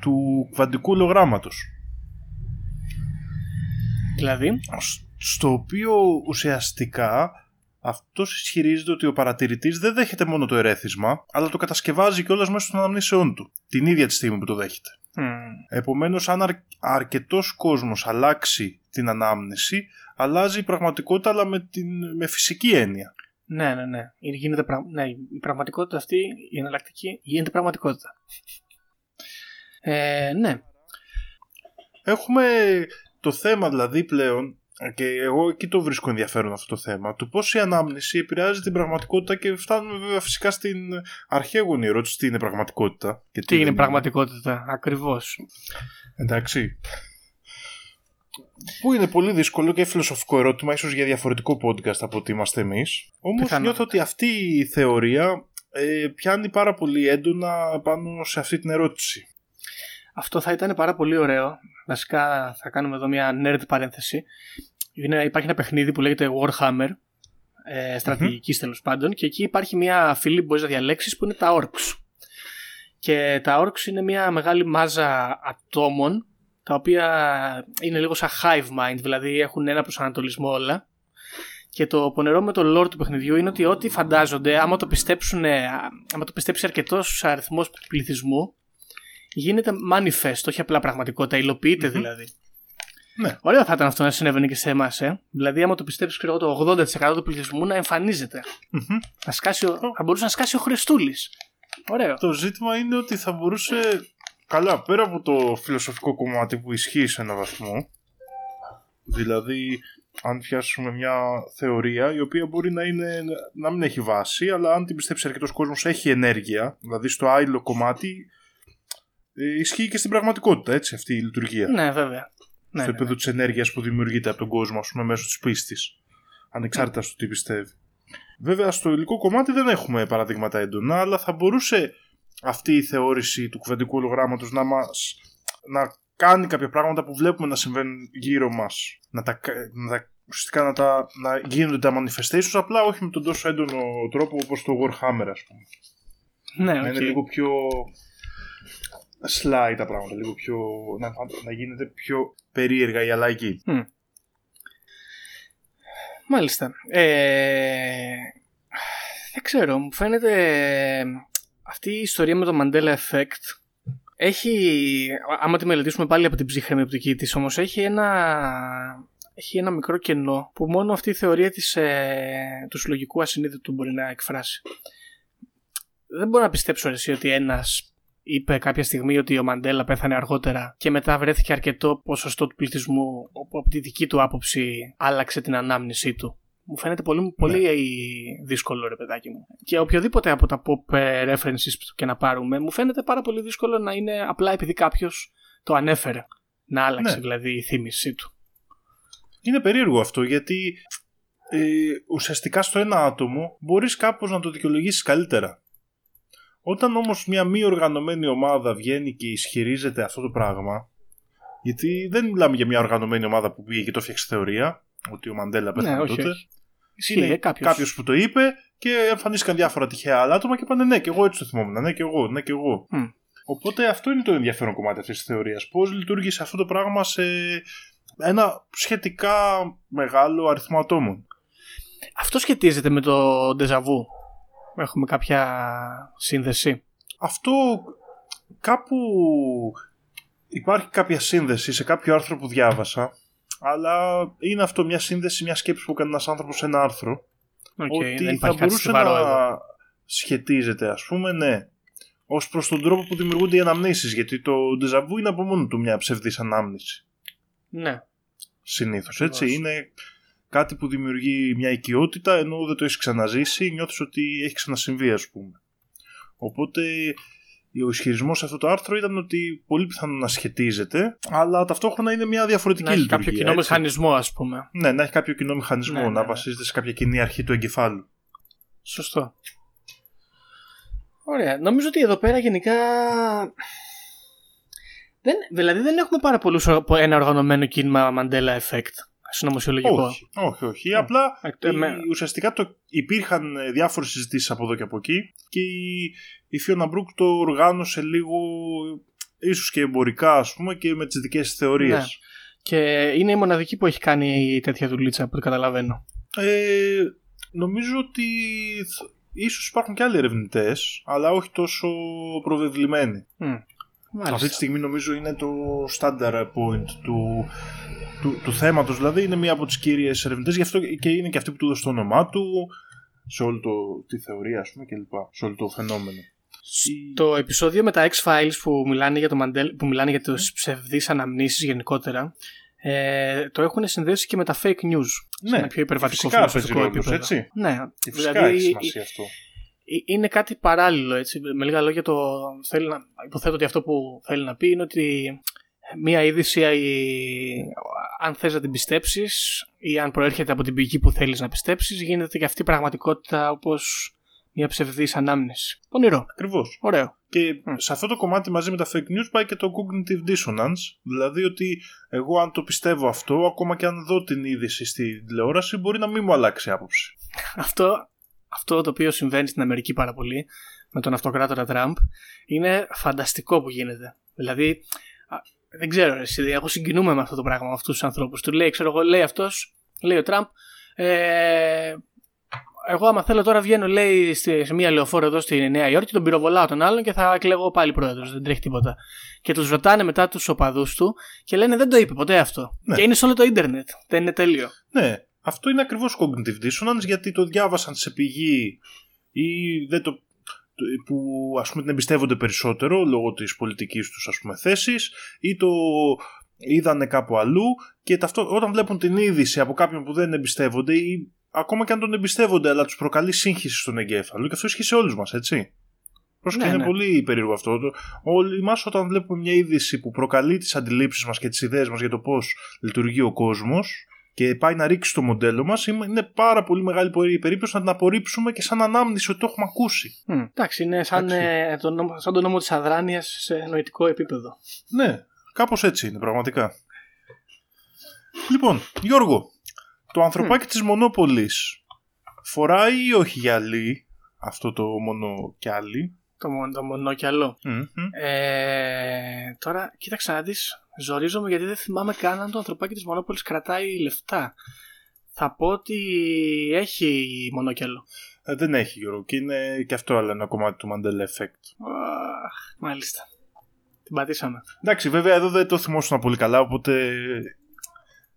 του κβαντικού ολογράμματος. Δηλαδή, Σ- στο οποίο ουσιαστικά αυτός ισχυρίζεται ότι ο παρατηρητής δεν δέχεται μόνο το ερέθισμα, αλλά το κατασκευάζει κιόλας μέσω των αναμνήσεών του, την ίδια τη στιγμή που το δέχεται. μ, Επομένως, αν αρ- αρκετός κόσμος αλλάξει την ανάμνηση, αλλάζει η πραγματικότητα, αλλά με, την, με φυσική έννοια. ναι, ναι, ναι. Είναι- Γίνεται πρα... ναι. Η πραγματικότητα αυτή, η εναλλακτική, γίνεται πραγματικότητα. Ε, ναι. Έχουμε το θέμα δηλαδή πλέον, και εγώ εκεί το βρίσκω ενδιαφέρον αυτό το θέμα, του πώς η ανάμνηση επηρεάζει την πραγματικότητα και φτάνουμε βέβαια φυσικά στην αρχαίγονη ερώτηση τι είναι πραγματικότητα. Και Τι είναι δεν πραγματικότητα, ακριβώς. Εντάξει. Που είναι πολύ δύσκολο και φιλοσοφικό ερώτημα, ίσως για διαφορετικό podcast από ότι είμαστε εμείς. Όμως Πιθανότατα. νιώθω ότι αυτή η θεωρία ε, πιάνει πάρα πολύ έντονα πάνω σε αυτή την ερώτηση. Αυτό θα ήταν πάρα πολύ ωραίο. Βασικά θα κάνουμε εδώ μια nerd παρένθεση. Είναι, υπάρχει ένα παιχνίδι που λέγεται Warhammer, ε, στρατηγικής τέλος πάντων, και εκεί υπάρχει μια φύλλη που μπορείς να διαλέξεις που είναι τα Orcs. Και τα Orcs είναι μια μεγάλη μάζα ατόμων, τα οποία είναι λίγο σαν hive mind, δηλαδή έχουν ένα προσανατολισμό όλα. Και το πονερό με το lore του παιχνιδιού είναι ότι ό,τι φαντάζονται, άμα το πιστέψουν, άμα το πιστέψει αρκετός αριθμός πληθυσμού, γίνεται manifest, όχι απλά πραγματικότητα, υλοποιείται δηλαδή. Ναι. Ωραίο θα ήταν αυτό να συνέβαινε και σε εμάς, ε. Δηλαδή, άμα το πιστέψεις, ξέρω εγώ, το 80% του πληθυσμού να εμφανίζεται. Μμμ. Να σκάσει ο, θα μπορούσε να σκάσει ο Χριστούλης. Ωραίο. Το ζήτημα είναι ότι θα μπορούσε, καλά, πέρα από το φιλοσοφικό κομμάτι που ισχύει σε έναν βαθμό, δηλαδή αν πιάσουμε μια θεωρία η οποία μπορεί να, είναι, να μην έχει βάση, αλλά αν την πιστέψει αρκετός κόσμος έχει ενέργεια, δηλαδή στο άλλο κομμάτι ε, ισχύει και στην πραγματικότητα, έτσι, αυτή η λειτουργία. Ναι, βέβαια. Ναι, στο ναι, επίπεδο της ενέργειας που δημιουργείται από τον κόσμο, ας πούμε, μέσω της πίστης. Ανεξάρτητα στο τι πιστεύει. Βέβαια, στο υλικό κομμάτι δεν έχουμε παραδείγματα έντονα, αλλά θα μπορούσε αυτή η θεώρηση του κουβεντικού ολογράμματος να μας να κάνει κάποια πράγματα που βλέπουμε να συμβαίνουν γύρω μας. Να τα, κα- να τα, ουσιαστικά να, τα, να γίνονται τα manifestations, απλά όχι με τον τόσο έντονο τρόπο όπως το Warhammer, ας πούμε. ναι, Να οκ. είναι λίγο πιο sly τα πράγματα, λίγο πιο, να, να γίνεται πιο περίεργα η αλλαγή. Μάλιστα. Ε, δεν ξέρω, μου φαίνεται αυτή η ιστορία με το Mandela Effect έχει, άμα τη μελετήσουμε πάλι από την ψύχραιμη οπτική της όμως έχει ένα, έχει ένα μικρό κενό που μόνο αυτή η θεωρία της, ε, του συλλογικού ασυνείδητου μπορεί να εκφράσει. Δεν μπορώ να πιστέψω εσύ ότι ένας είπε κάποια στιγμή ότι ο Μαντέλα πέθανε αργότερα και μετά βρέθηκε αρκετό ποσοστό του πληθυσμού όπου από τη δική του άποψη άλλαξε την ανάμνησή του. Μου φαίνεται πολύ, πολύ δύσκολο, ρε παιδάκι μου. Και οποιοδήποτε από τα pop ε, references και να πάρουμε, μου φαίνεται πάρα πολύ δύσκολο να είναι απλά επειδή κάποιος το ανέφερε. Να άλλαξε Ναι. δηλαδή η θύμησή του. Είναι περίεργο αυτό γιατί ε, ουσιαστικά στο ένα άτομο μπορείς κάπως να το δικαιολογήσεις καλύτερα. Όταν όμως μια μη οργανωμένη ομάδα βγαίνει και ισχυρίζεται αυτό το πράγμα γιατί δεν μιλάμε για μια οργανωμένη ομάδα που πήγε και το έφτιαξε θεωρία ότι ο Μαντέλα πέθανε ναι, όχι, τότε. όχι. Ισχύει, Είναι ε, κάποιος. κάποιος που το είπε και εμφανίστηκαν διάφορα τυχαία άλλα άτομα και είπαν ναι και εγώ έτσι το θυμόμουν, ναι και εγώ, ναι και εγώ. Μμ. Οπότε αυτό είναι το ενδιαφέρον κομμάτι αυτής της θεωρίας. Πώς λειτούργησε αυτό το πράγμα σε ένα σχετικά μεγάλο αριθμό ατόμων. Αυτό σχετίζεται με το ντεζαβού. Έχουμε κάποια σύνδεση. Αυτό κάπου υπάρχει κάποια σύνδεση σε κάποιο άρθρο που διάβασα αλλά είναι αυτό μια σύνδεση, μια σκέψη που κάνει ένας άνθρωπος σε ένα άρθρο Οκ, ότι δεν θα υπάρχει κάτι μπορούσε σοβαρό να εδώ. σχετίζεται ας πούμε ναι ως προς τον τρόπο που δημιουργούνται οι αναμνήσεις γιατί το ντεζαβού είναι από μόνο του μια ψευδής ανάμνηση Ναι. συνήθως Ακριβώς. έτσι είναι κάτι που δημιουργεί μια οικειότητα ενώ δεν το έχεις ξαναζήσει νιώθεις ότι έχει ξανασυμβεί ας πούμε οπότε ο ισχυρισμός σε αυτό το άρθρο ήταν ότι πολύ πιθανό να σχετίζεται, αλλά ταυτόχρονα είναι μια διαφορετική Να έχει λειτουργία. κάποιο κοινό έτσι. μηχανισμό, ας πούμε. Ναι, να έχει κάποιο κοινό μηχανισμό, Ναι, ναι, να ναι. βασίζεται σε κάποια κοινή αρχή του εγκεφάλου. Σωστό. Ωραία. Νομίζω ότι εδώ πέρα γενικά. Δεν, δηλαδή δεν έχουμε πάρα πολλούς ένα οργανωμένο κίνημα Mandela Effect. Συνωμοσιολογικό. Όχι, όχι, όχι. Απλά Εκ- ε, η- με- ουσιαστικά το, υπήρχαν ε, διάφορες συζητήσεις από εδώ και από εκεί και η, η Φιώνα Μπρούκ το οργάνωσε λίγο ίσως και εμπορικά ας πούμε και με τις δικές της θεωρίες. Ναι. Και είναι η μοναδική που έχει κάνει τέτοια δουλίτσα από ό,τι καταλαβαίνω. Ε, νομίζω ότι θ- ίσως υπάρχουν και άλλοι ερευνητές αλλά όχι τόσο προβεβλημένοι. Μμ. Μάλιστα. Αυτή τη στιγμή νομίζω είναι το standard point του, του, του θέματος. Δηλαδή είναι μία από τις κύριες ερευνητές γι' αυτό και είναι και αυτή που του δώσε το όνομά του σε όλη το, τη θεωρία ας πούμε και λοιπά, σε όλο το φαινόμενο. Το επεισόδιο με τα X-Files που μιλάνε για, το Mandela, που μιλάνε για τις ψευδείς αναμνήσεις γενικότερα ε, το έχουν συνδέσει και με τα fake news. σε ένα πιο υπερβατικό φυσικά παίζει φιλοσοφικό ρόλος, επίπεδο. έτσι. Ναι, Και φυσικά δηλαδή έχει σημασία αυτό. Ε, είναι κάτι παράλληλο έτσι. Με λίγα λόγια το θέλει να, υποθέτω ότι αυτό που θέλει να πει είναι ότι μία είδηση η- αν θες να την πιστέψεις ή αν προέρχεται από την πηγή που θέλεις να πιστέψεις γίνεται και αυτή η πραγματικότητα όπως μια ψευδής ανάμνηση. Πονηρό. Ακριβώς. Ωραίο. Και σε αυτό το κομμάτι μαζί με τα fake news πάει και το cognitive dissonance. Δηλαδή ότι εγώ αν το πιστεύω αυτό, ακόμα και αν δω την είδηση στη τηλεόραση, μπορεί να μην μου αλλάξει άποψη. Αυτό, αυτό το οποίο συμβαίνει στην Αμερική πάρα πολύ με τον αυτοκράτορα Τραμπ είναι φανταστικό που γίνεται. Δηλαδή, α, δεν ξέρω, ρε, εσύ, εγώ συγκινούμαι με αυτό το πράγμα, με αυτούς τους ανθρώπους. Του λέει, ξέρω εγώ, λέει αυτός, λέει ο Τραμπ, ε, εγώ άμα θέλω τώρα βγαίνω, λέει, στη- σε μια λεωφόρο εδώ στη Νέα Υόρκη, τον πυροβολάω τον άλλον και θα εκλεγώ πάλι πρόεδρος. Δεν τρέχει τίποτα. Και τους ρωτάνε μετά τους οπαδούς του και λένε δεν το είπε ποτέ αυτό. Ναι. Και είναι σε όλο το ίντερνετ. Δεν είναι τέλειο. Ναι, αυτό είναι ακριβώς cognitive dissonance γιατί το διάβασαν σε πηγή ή δεν το, το- που ας πούμε την εμπιστεύονται περισσότερο λόγω της πολιτικής τους ας πούμε θέσης ή το είδανε κάπου αλλού και ταυτό, όταν βλέπουν την είδηση από κάποιον που δεν εμπιστεύονται ή ακόμα και αν τον εμπιστεύονται αλλά τους προκαλεί σύγχυση στον εγκέφαλο και αυτό ισχύει σε όλους μας έτσι. Πρόσεχε, Ναι, είναι ναι. πολύ περίεργο αυτό. Το- Όλοι μας όταν βλέπουμε μια είδηση που προκαλεί τις αντιλήψεις μας και τις ιδέες μας για το πώς λειτουργεί ο κόσμος και πάει να ρίξει το μοντέλο μας είναι είναι πάρα πολύ μεγάλη πορεία- περίπτωση να την απορρίψουμε και σαν ανάμνηση ότι το έχουμε ακούσει. Μμ, εντάξει, είναι σαν, Εντάξει. ε, το νόμο, σαν το νόμο της αδράνειας σε νοητικό επίπεδο. Ναι, κάπως έτσι είναι πραγματικά. Λοιπόν, Γιώργο, το ανθρωπάκι της Μονόπολης φοράει ή όχι γυαλί αυτό το μονοκιάλι. Το, μο- το μονόκιαλο. Μμμ. Ε, τώρα, κοίταξε να δεις, ζορίζομαι γιατί δεν θυμάμαι καν αν το ανθρωπάκι της Μονόπολης κρατάει λεφτά. Θα πω ότι έχει μονόκιαλο. Ε, δεν έχει Γιώργο και είναι και αυτό άλλο ένα κομμάτι του Mandela Effect. Αχ, μάλιστα. Την πατήσαμε. Εντάξει, βέβαια εδώ δεν το θυμόσουν πολύ καλά, οπότε.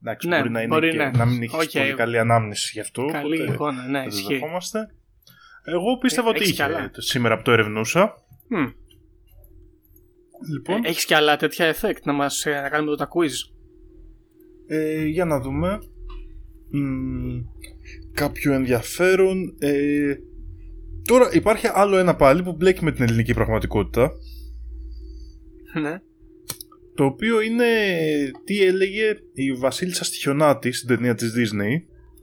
Εντάξει, Ναι, μπορεί να, είναι μπορεί και, ναι. να μην έχει Οκ. πολύ καλή ανάμνηση γι' αυτό. Καλή οπότε εικόνα, ναι, δεν το ισχύει. δεχόμαστε. Εγώ πίστευα Ε, ότι έχεις είχε κι άλλα; το- σήμερα που το ερευνούσα. Μμ. Λοιπόν, Ε, έχεις και άλλα τέτοια effect να μας ε, να κάνουμε το τα quiz; ε, για να δούμε. Μ, κάποιο ενδιαφέρον. Ε, τώρα υπάρχει άλλο ένα πάλι που μπλέκει με την ελληνική πραγματικότητα. Ναι. Το οποίο είναι τι έλεγε η Βασίλισσα Στοιχιονάτη στην ταινία της Disney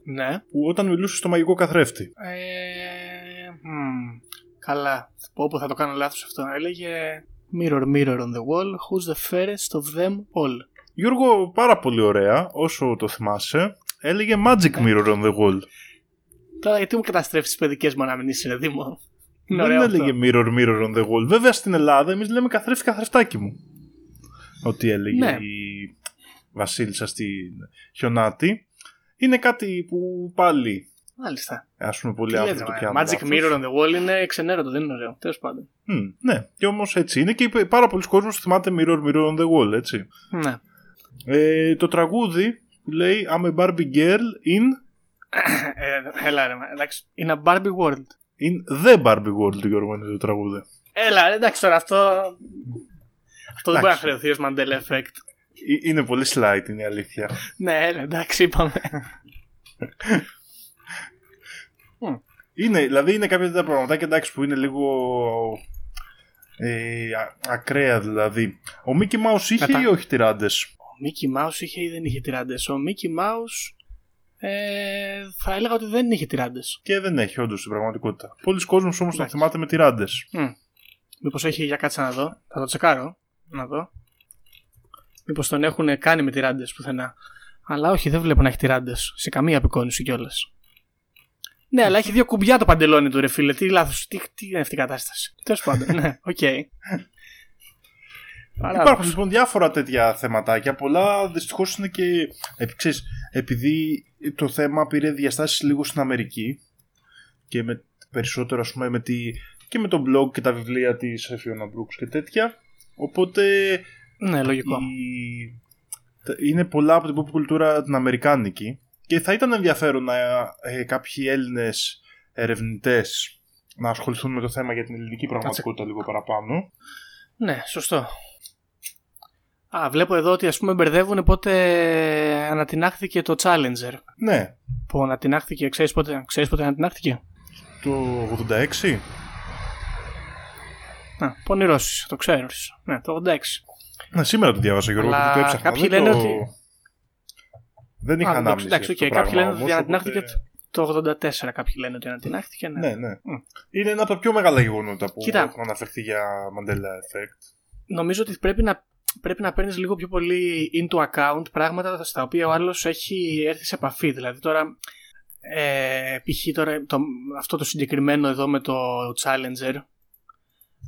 Ναι. που όταν μιλούσε στο μαγικό καθρέφτη. Ε, μμ, καλά. Πω πω θα το κάνω λάθος αυτό. Έλεγε Mirror, mirror on the wall, who's the fairest of them all; Γιώργο, πάρα πολύ ωραία, όσο το θυμάσαι. Έλεγε Magic Mirror on the Wall. Τώρα γιατί μου καταστρέφεις τις παιδικές μου αναμνήσεις, ρε Δήμο; Είναι Δεν ωραίο αυτό. έλεγε Mirror Mirror on the Wall. Βέβαια στην Ελλάδα εμείς λέμε καθρέφτη καθρεφτάκι μου. Ότι έλεγε Ναι. η Βασίλισσα στη Χιονάτη. Είναι κάτι που πάλι Μάλιστα. ας πούμε πολλοί Τι λέτε, άνθρωποι το μα, πιάνουν. Magic λάθος. Mirror on the wall είναι ξενέρωτο, δεν είναι ωραίο. Τέλος πάντων. Μμ, ναι, και όμως έτσι είναι και υπ- πάρα πολλοί κόσμος θυμάται Mirror Mirror on the Wall, έτσι. Ναι. Ε, το τραγούδι που λέει I'm a Barbie girl in, Ε, έλα ρε, μα, εντάξει. In a Barbie world. in the Barbie world, Γιώργο, είναι το τραγούδι. Έλα, ρε, εντάξει τώρα αυτό. Αυτό δεν μπορεί να Εντάξει. χρεωθεί ως Mandela Effect. Ε, Είναι πολύ slight, είναι η αλήθεια. Ναι, έλα, εντάξει, είπαμε. Είναι, δηλαδή είναι κάποια τέτοια πραγματάκια εντάξει που είναι λίγο ε, α- ακραία δηλαδή. Ο Mickey Mouse είχε Κατά- ή όχι τυράντες; Ο Mickey Mouse είχε ή δεν είχε τιράντες; Ο Mickey Mouse ε, θα έλεγα ότι δεν είχε τιράντες. Και δεν έχει όντως στην πραγματικότητα. Πολύς κόσμος όμως τον Εντάξει. θυμάται με τιράντες. Μήπως έχει για κάτσε να δω. Θα το τσεκάρω. Να δω. Μήπως τον έχουν κάνει με τιράντες πουθενά. Αλλά όχι, δεν βλέπω να έχει τιράντες. Σε καμία απεικόνιση κιόλας. Ναι, αλλά έχει δύο κουμπιά το παντελόνι του, ρε φίλε. Τι λάθος. Τι, τι είναι αυτή η κατάσταση. Τέλος πάντων, ναι, οκ. Υπάρχουν Παράδοξο. λοιπόν διάφορα τέτοια θεματάκια. Πολλά δυστυχώς είναι και. επί- ξέρεις, επειδή το θέμα πήρε διαστάσεις λίγο στην Αμερική και με περισσότερο ας πούμε με τη, και με το blog και τα βιβλία της Fiona Brooks και τέτοια. Οπότε Ναι, λογικό. η- τα- είναι πολλά από την pop κουλτούρα την αμερικάνικη και θα ήταν ενδιαφέρον να ε, κάποιοι Έλληνες ερευνητές να ασχοληθούν με το θέμα για την ελληνική πραγματικότητα λίγο παραπάνω. Ναι, σωστό. Α, βλέπω εδώ ότι ας πούμε μπερδεύουν πότε ανατινάχθηκε το Challenger. Ναι, Που ανατινάχθηκε, ξέρεις πότε, ξέρεις πότε ανατινάχθηκε; το 86. Να, πονηρός είσαι, το ξέρεις. Ναι, το 86. Ναι, σήμερα το διάβασα Γιώργο, Αλλά γιατί το έψαχνα. κάποιοι Δεν λένε το- ότι- Δεν είχα Α, ανάμνηση. εντάξει, για οκ, αυτό το κάποιοι πράγμα λένε ότι όμως, ανατινάχθηκε οπότε- το 84. Κάποιοι λένε ότι ανατινάχθηκε. Ναι. Ναι, ναι. Είναι ένα από τα πιο μεγάλα γεγονότα που Κοίτα. έχουν αναφερθεί για Mandela Effect. Νομίζω ότι πρέπει να, πρέπει να παίρνεις λίγο πιο πολύ into account πράγματα στα οποία ο άλλος έχει έρθει σε επαφή. Δηλαδή τώρα. Ε, π.χ. τώρα το, αυτό το συγκεκριμένο εδώ με το Challenger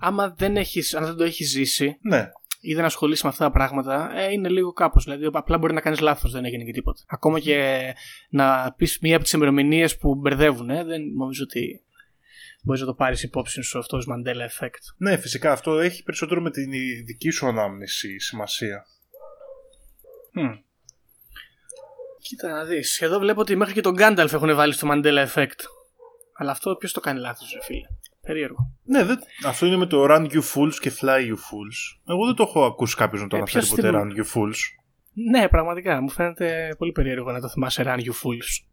άμα δεν, έχεις, αν δεν το έχεις ζήσει Ναι, ή δεν ασχολείσαι με αυτά τα πράγματα, ε, είναι λίγο κάπως. Δηλαδή, απλά μπορεί να κάνεις λάθος, δεν έγινε και τίποτα. Ακόμα και να πεις μία από τις ημερομηνίες που μπερδεύουν, ε, δεν νομίζω ότι μπορείς να το πάρεις υπόψη σου αυτός ω Mandela Effect. ναι, φυσικά αυτό έχει περισσότερο με την δική σου ανάμνηση σημασία. Hm. Κοίτα να δεις. Εδώ βλέπω ότι μέχρι και τον Gandalf έχουν βάλει στο Mandela Effect. Αλλά αυτό ποιος το κάνει λάθος, ρε φίλε; Περίεργο. Ναι, δεν... αυτό είναι με το Run You Fools και Fly You Fools. Εγώ δεν το έχω ακούσει κάποιος να το Ε, αναφέρει ποιος ποτέ την- Run You Fools. Ναι, πραγματικά. Μου φαίνεται πολύ περίεργο να το θυμάσαι Run You Fools.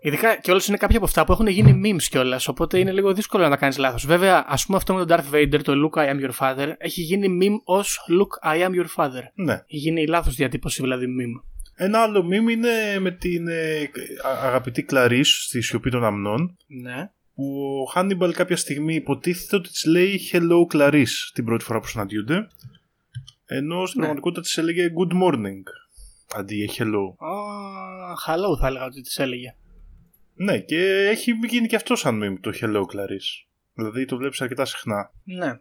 Ειδικά κιόλα είναι κάποια από αυτά που έχουν γίνει memes κιόλας, οπότε είναι λίγο δύσκολο να τα κάνεις λάθος. Βέβαια, ας πούμε αυτό με τον Darth Vader, το Look I am your father, έχει γίνει meme ως Look I am your father. Ναι. Έχει γίνει λάθος διατύπωση δηλαδή meme. Ένα άλλο meme είναι με την ε, α- αγαπητή Κλαρίς στη σιωπή των αμνών Ναι. Που ο Χάνιμπαλ κάποια στιγμή υποτίθεται ότι της λέει Hello Clarice την πρώτη φορά που συναντιούνται ενώ στην Ναι. πραγματικότητα της έλεγε Good morning αντί για Hello. Oh, hello θα έλεγα ότι της έλεγε. Ναι και έχει γίνει και αυτό σαν meme το Hello Clarice. Δηλαδή το βλέπεις αρκετά συχνά. Ναι.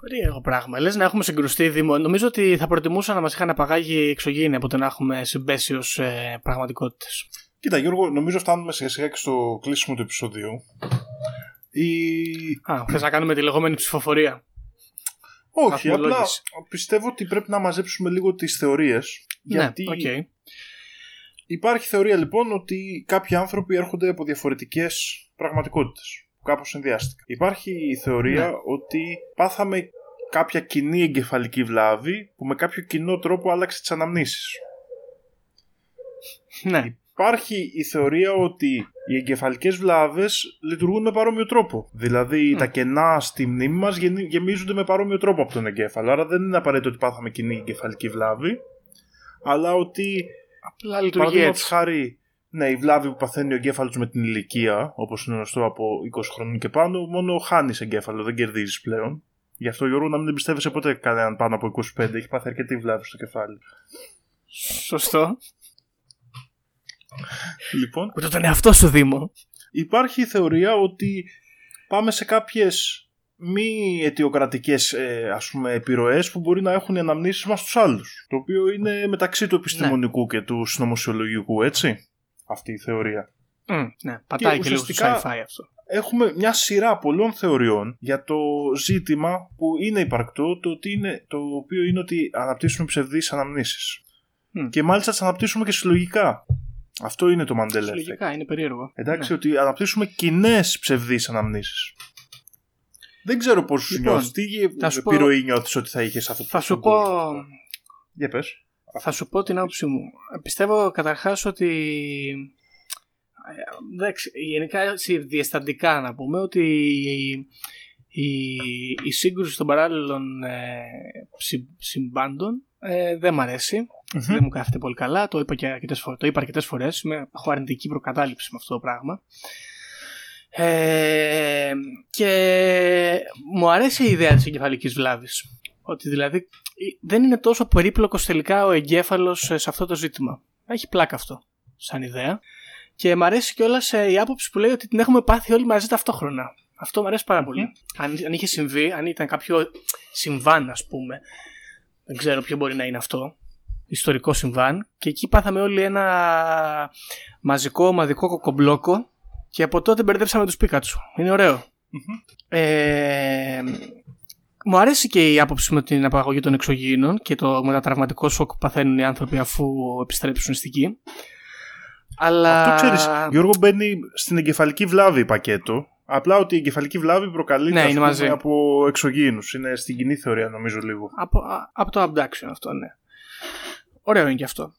Περίεργο πράγμα. Λες να έχουμε συγκρουστεί Δήμο. Νομίζω ότι θα προτιμούσα να μας είχαν απαγάγει εξωγήινοι από το να έχουμε συμπέσει ω ε, πραγματικότητες. Κοίτα Γιώργο νομίζω φτάνουμε σιγά σιγά και στο κλείσιμο του επεισοδίου. Η... Α, θες να κάνουμε τη λεγόμενη ψηφοφορία; Όχι, απλά Βαθμολόγηση. πιστεύω ότι πρέπει να μαζέψουμε λίγο τις θεωρίες. Γιατί Ναι, οκ. υπάρχει θεωρία λοιπόν ότι κάποιοι άνθρωποι έρχονται από διαφορετικές πραγματικότητες. που Κάπως συνδυάστηκαν. Υπάρχει η θεωρία Ναι. ότι πάθαμε κάποια κοινή εγκεφαλική βλάβη που με κάποιο κοινό τρόπο άλλαξε τις αναμνήσεις. Ναι. Υπάρχει η θεωρία ότι οι εγκεφαλικές βλάβες λειτουργούν με παρόμοιο τρόπο. Δηλαδή τα κενά στη μνήμη μας γενι- γεμίζονται με παρόμοιο τρόπο από τον εγκέφαλο. Άρα δεν είναι απαραίτητο ότι πάθαμε κοινή εγκεφαλική βλάβη, αλλά ότι Απλά λειτουργεί παραδείγματος έτσι. χάρη ναι, η βλάβη που παθαίνει ο εγκέφαλος με την ηλικία, όπως είναι γνωστό από 20 χρόνων και πάνω, μόνο χάνεις εγκέφαλο, δεν κερδίζεις πλέον. Γι' αυτό Γιώργο να μην εμπιστεύεσαι ποτέ κανέναν πάνω από 25, έχει πάθει αρκετή βλάβη στο κεφάλι. Σωστό. Λοιπόν, Ούτε τον εαυτό σου Δήμο. υπάρχει η θεωρία ότι πάμε σε κάποιες μη αιτιοκρατικές ε, ας πούμε επιρροές που μπορεί να έχουν οι αναμνήσεις μας στους άλλους. Το οποίο είναι μεταξύ του επιστημονικού και του συνωμοσιολογικού, έτσι. Αυτή η θεωρία. Μμ, ναι, πατάει και, λίγο στο ουσιαστικά- sci-fi αυτό. Έχουμε μια σειρά πολλών θεωριών για το ζήτημα που είναι υπαρκτό, το, ότι είναι, το οποίο είναι ότι αναπτύσσουμε ψευδείς αναμνήσεις. Μμ. Και μάλιστα τις αναπτύσσουμε και συλλογικά. Αυτό είναι το Mandela Effect. Συλλογικά είναι περίεργο. Εντάξει, Ναι. ότι αναπτύσσουμε κοινές ψευδείς αναμνήσεις. Δεν ξέρω πώς σου Λοιπόν, νιώθεις. Τι θα σου πω- επιρροή νιώθεις ότι θα είχες αυτό Θα σου πω, Για πες. θα σου πω την άποψή μου. Πιστεύω καταρχάς ότι ε, εντάξει, γενικά έτσι, διαισθαντικά να πούμε ότι η, η, η σύγκρουση των παράλληλων ε, συ- συμπάντων ε, δεν μ' αρέσει. Δεν μου κάθεται πολύ καλά. Το είπα και αρκετές φορές. Το είπα αρκετές φορές. Είμαι, έχω αρνητική προκατάληψη με αυτό το πράγμα. Ε, και μου αρέσει η ιδέα της εγκεφαλικής βλάβης. Ότι δηλαδή ε, δεν είναι τόσο περίπλοκος τελικά ο εγκέφαλος ε, σε αυτό το ζήτημα. Έχει πλάκα αυτό σαν ιδέα. Και μου αρέσει κιόλας η άποψη που λέει ότι την έχουμε πάθει όλοι μαζί ταυτόχρονα. Αυτό μου αρέσει πάρα πολύ. Αν, αν είχε συμβεί, αν ήταν κάποιο συμβάν, ας πούμε. Δεν ξέρω ποιο μπορεί να είναι αυτό. Ιστορικό συμβάν. Και εκεί πάθαμε όλοι ένα μαζικό ομαδικό κοκομπλόκο. Και από τότε μπερδέψαμε τους Πίκατσους. Είναι ωραίο. Ε, μου αρέσει και η άποψη με την απαγωγή των εξωγήινων και το μετατραυματικό σοκ που παθαίνουν οι άνθρωποι αφού επιστρέψουν στη γη. Αλλά... Αυτό ξέρεις, Γιώργο μπαίνει στην εγκεφαλική βλάβη πακέτο. Απλά ότι η εγκεφαλική βλάβη προκαλείται Ναι, ας είναι πούμε, μαζί. από εξωγήινους. Είναι στην κοινή θεωρία νομίζω λίγο. Από, α- από το abduction αυτό, ναι. Ωραίο είναι και αυτό.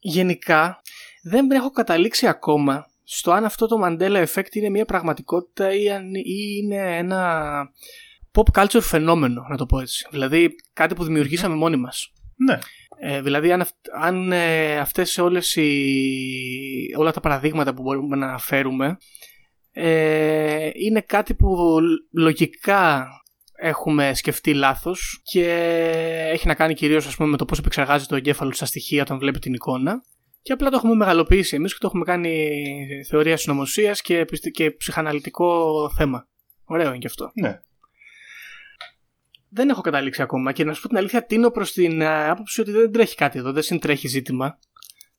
Γενικά, δεν έχω καταλήξει ακόμα στο αν αυτό το Mandela Effect είναι μια πραγματικότητα ή, αν, ή είναι ένα pop culture φαινόμενο, να το πω έτσι. Δηλαδή, κάτι που δημιουργήσαμε μόνοι μας. Ναι. Ε, δηλαδή, αν, αυ- αν ε, αυτές όλες οι, όλα τα παραδείγματα που μπορούμε να αναφέρουμε ε, είναι κάτι που λογικά έχουμε σκεφτεί λάθος και έχει να κάνει κυρίως ας πούμε, με το πώς επεξεργάζεται το εγκέφαλος στα στοιχεία όταν βλέπει την εικόνα και απλά το έχουμε μεγαλοποιήσει εμείς και το έχουμε κάνει θεωρία συνωμοσίας και, επιστη- και ψυχαναλυτικό θέμα. Ωραίο είναι και αυτό. Ναι. Δεν έχω καταλήξει ακόμα και να σου πω την αλήθεια τίνω προς την ε, άποψη ότι δεν τρέχει κάτι εδώ, δεν συντρέχει ζήτημα.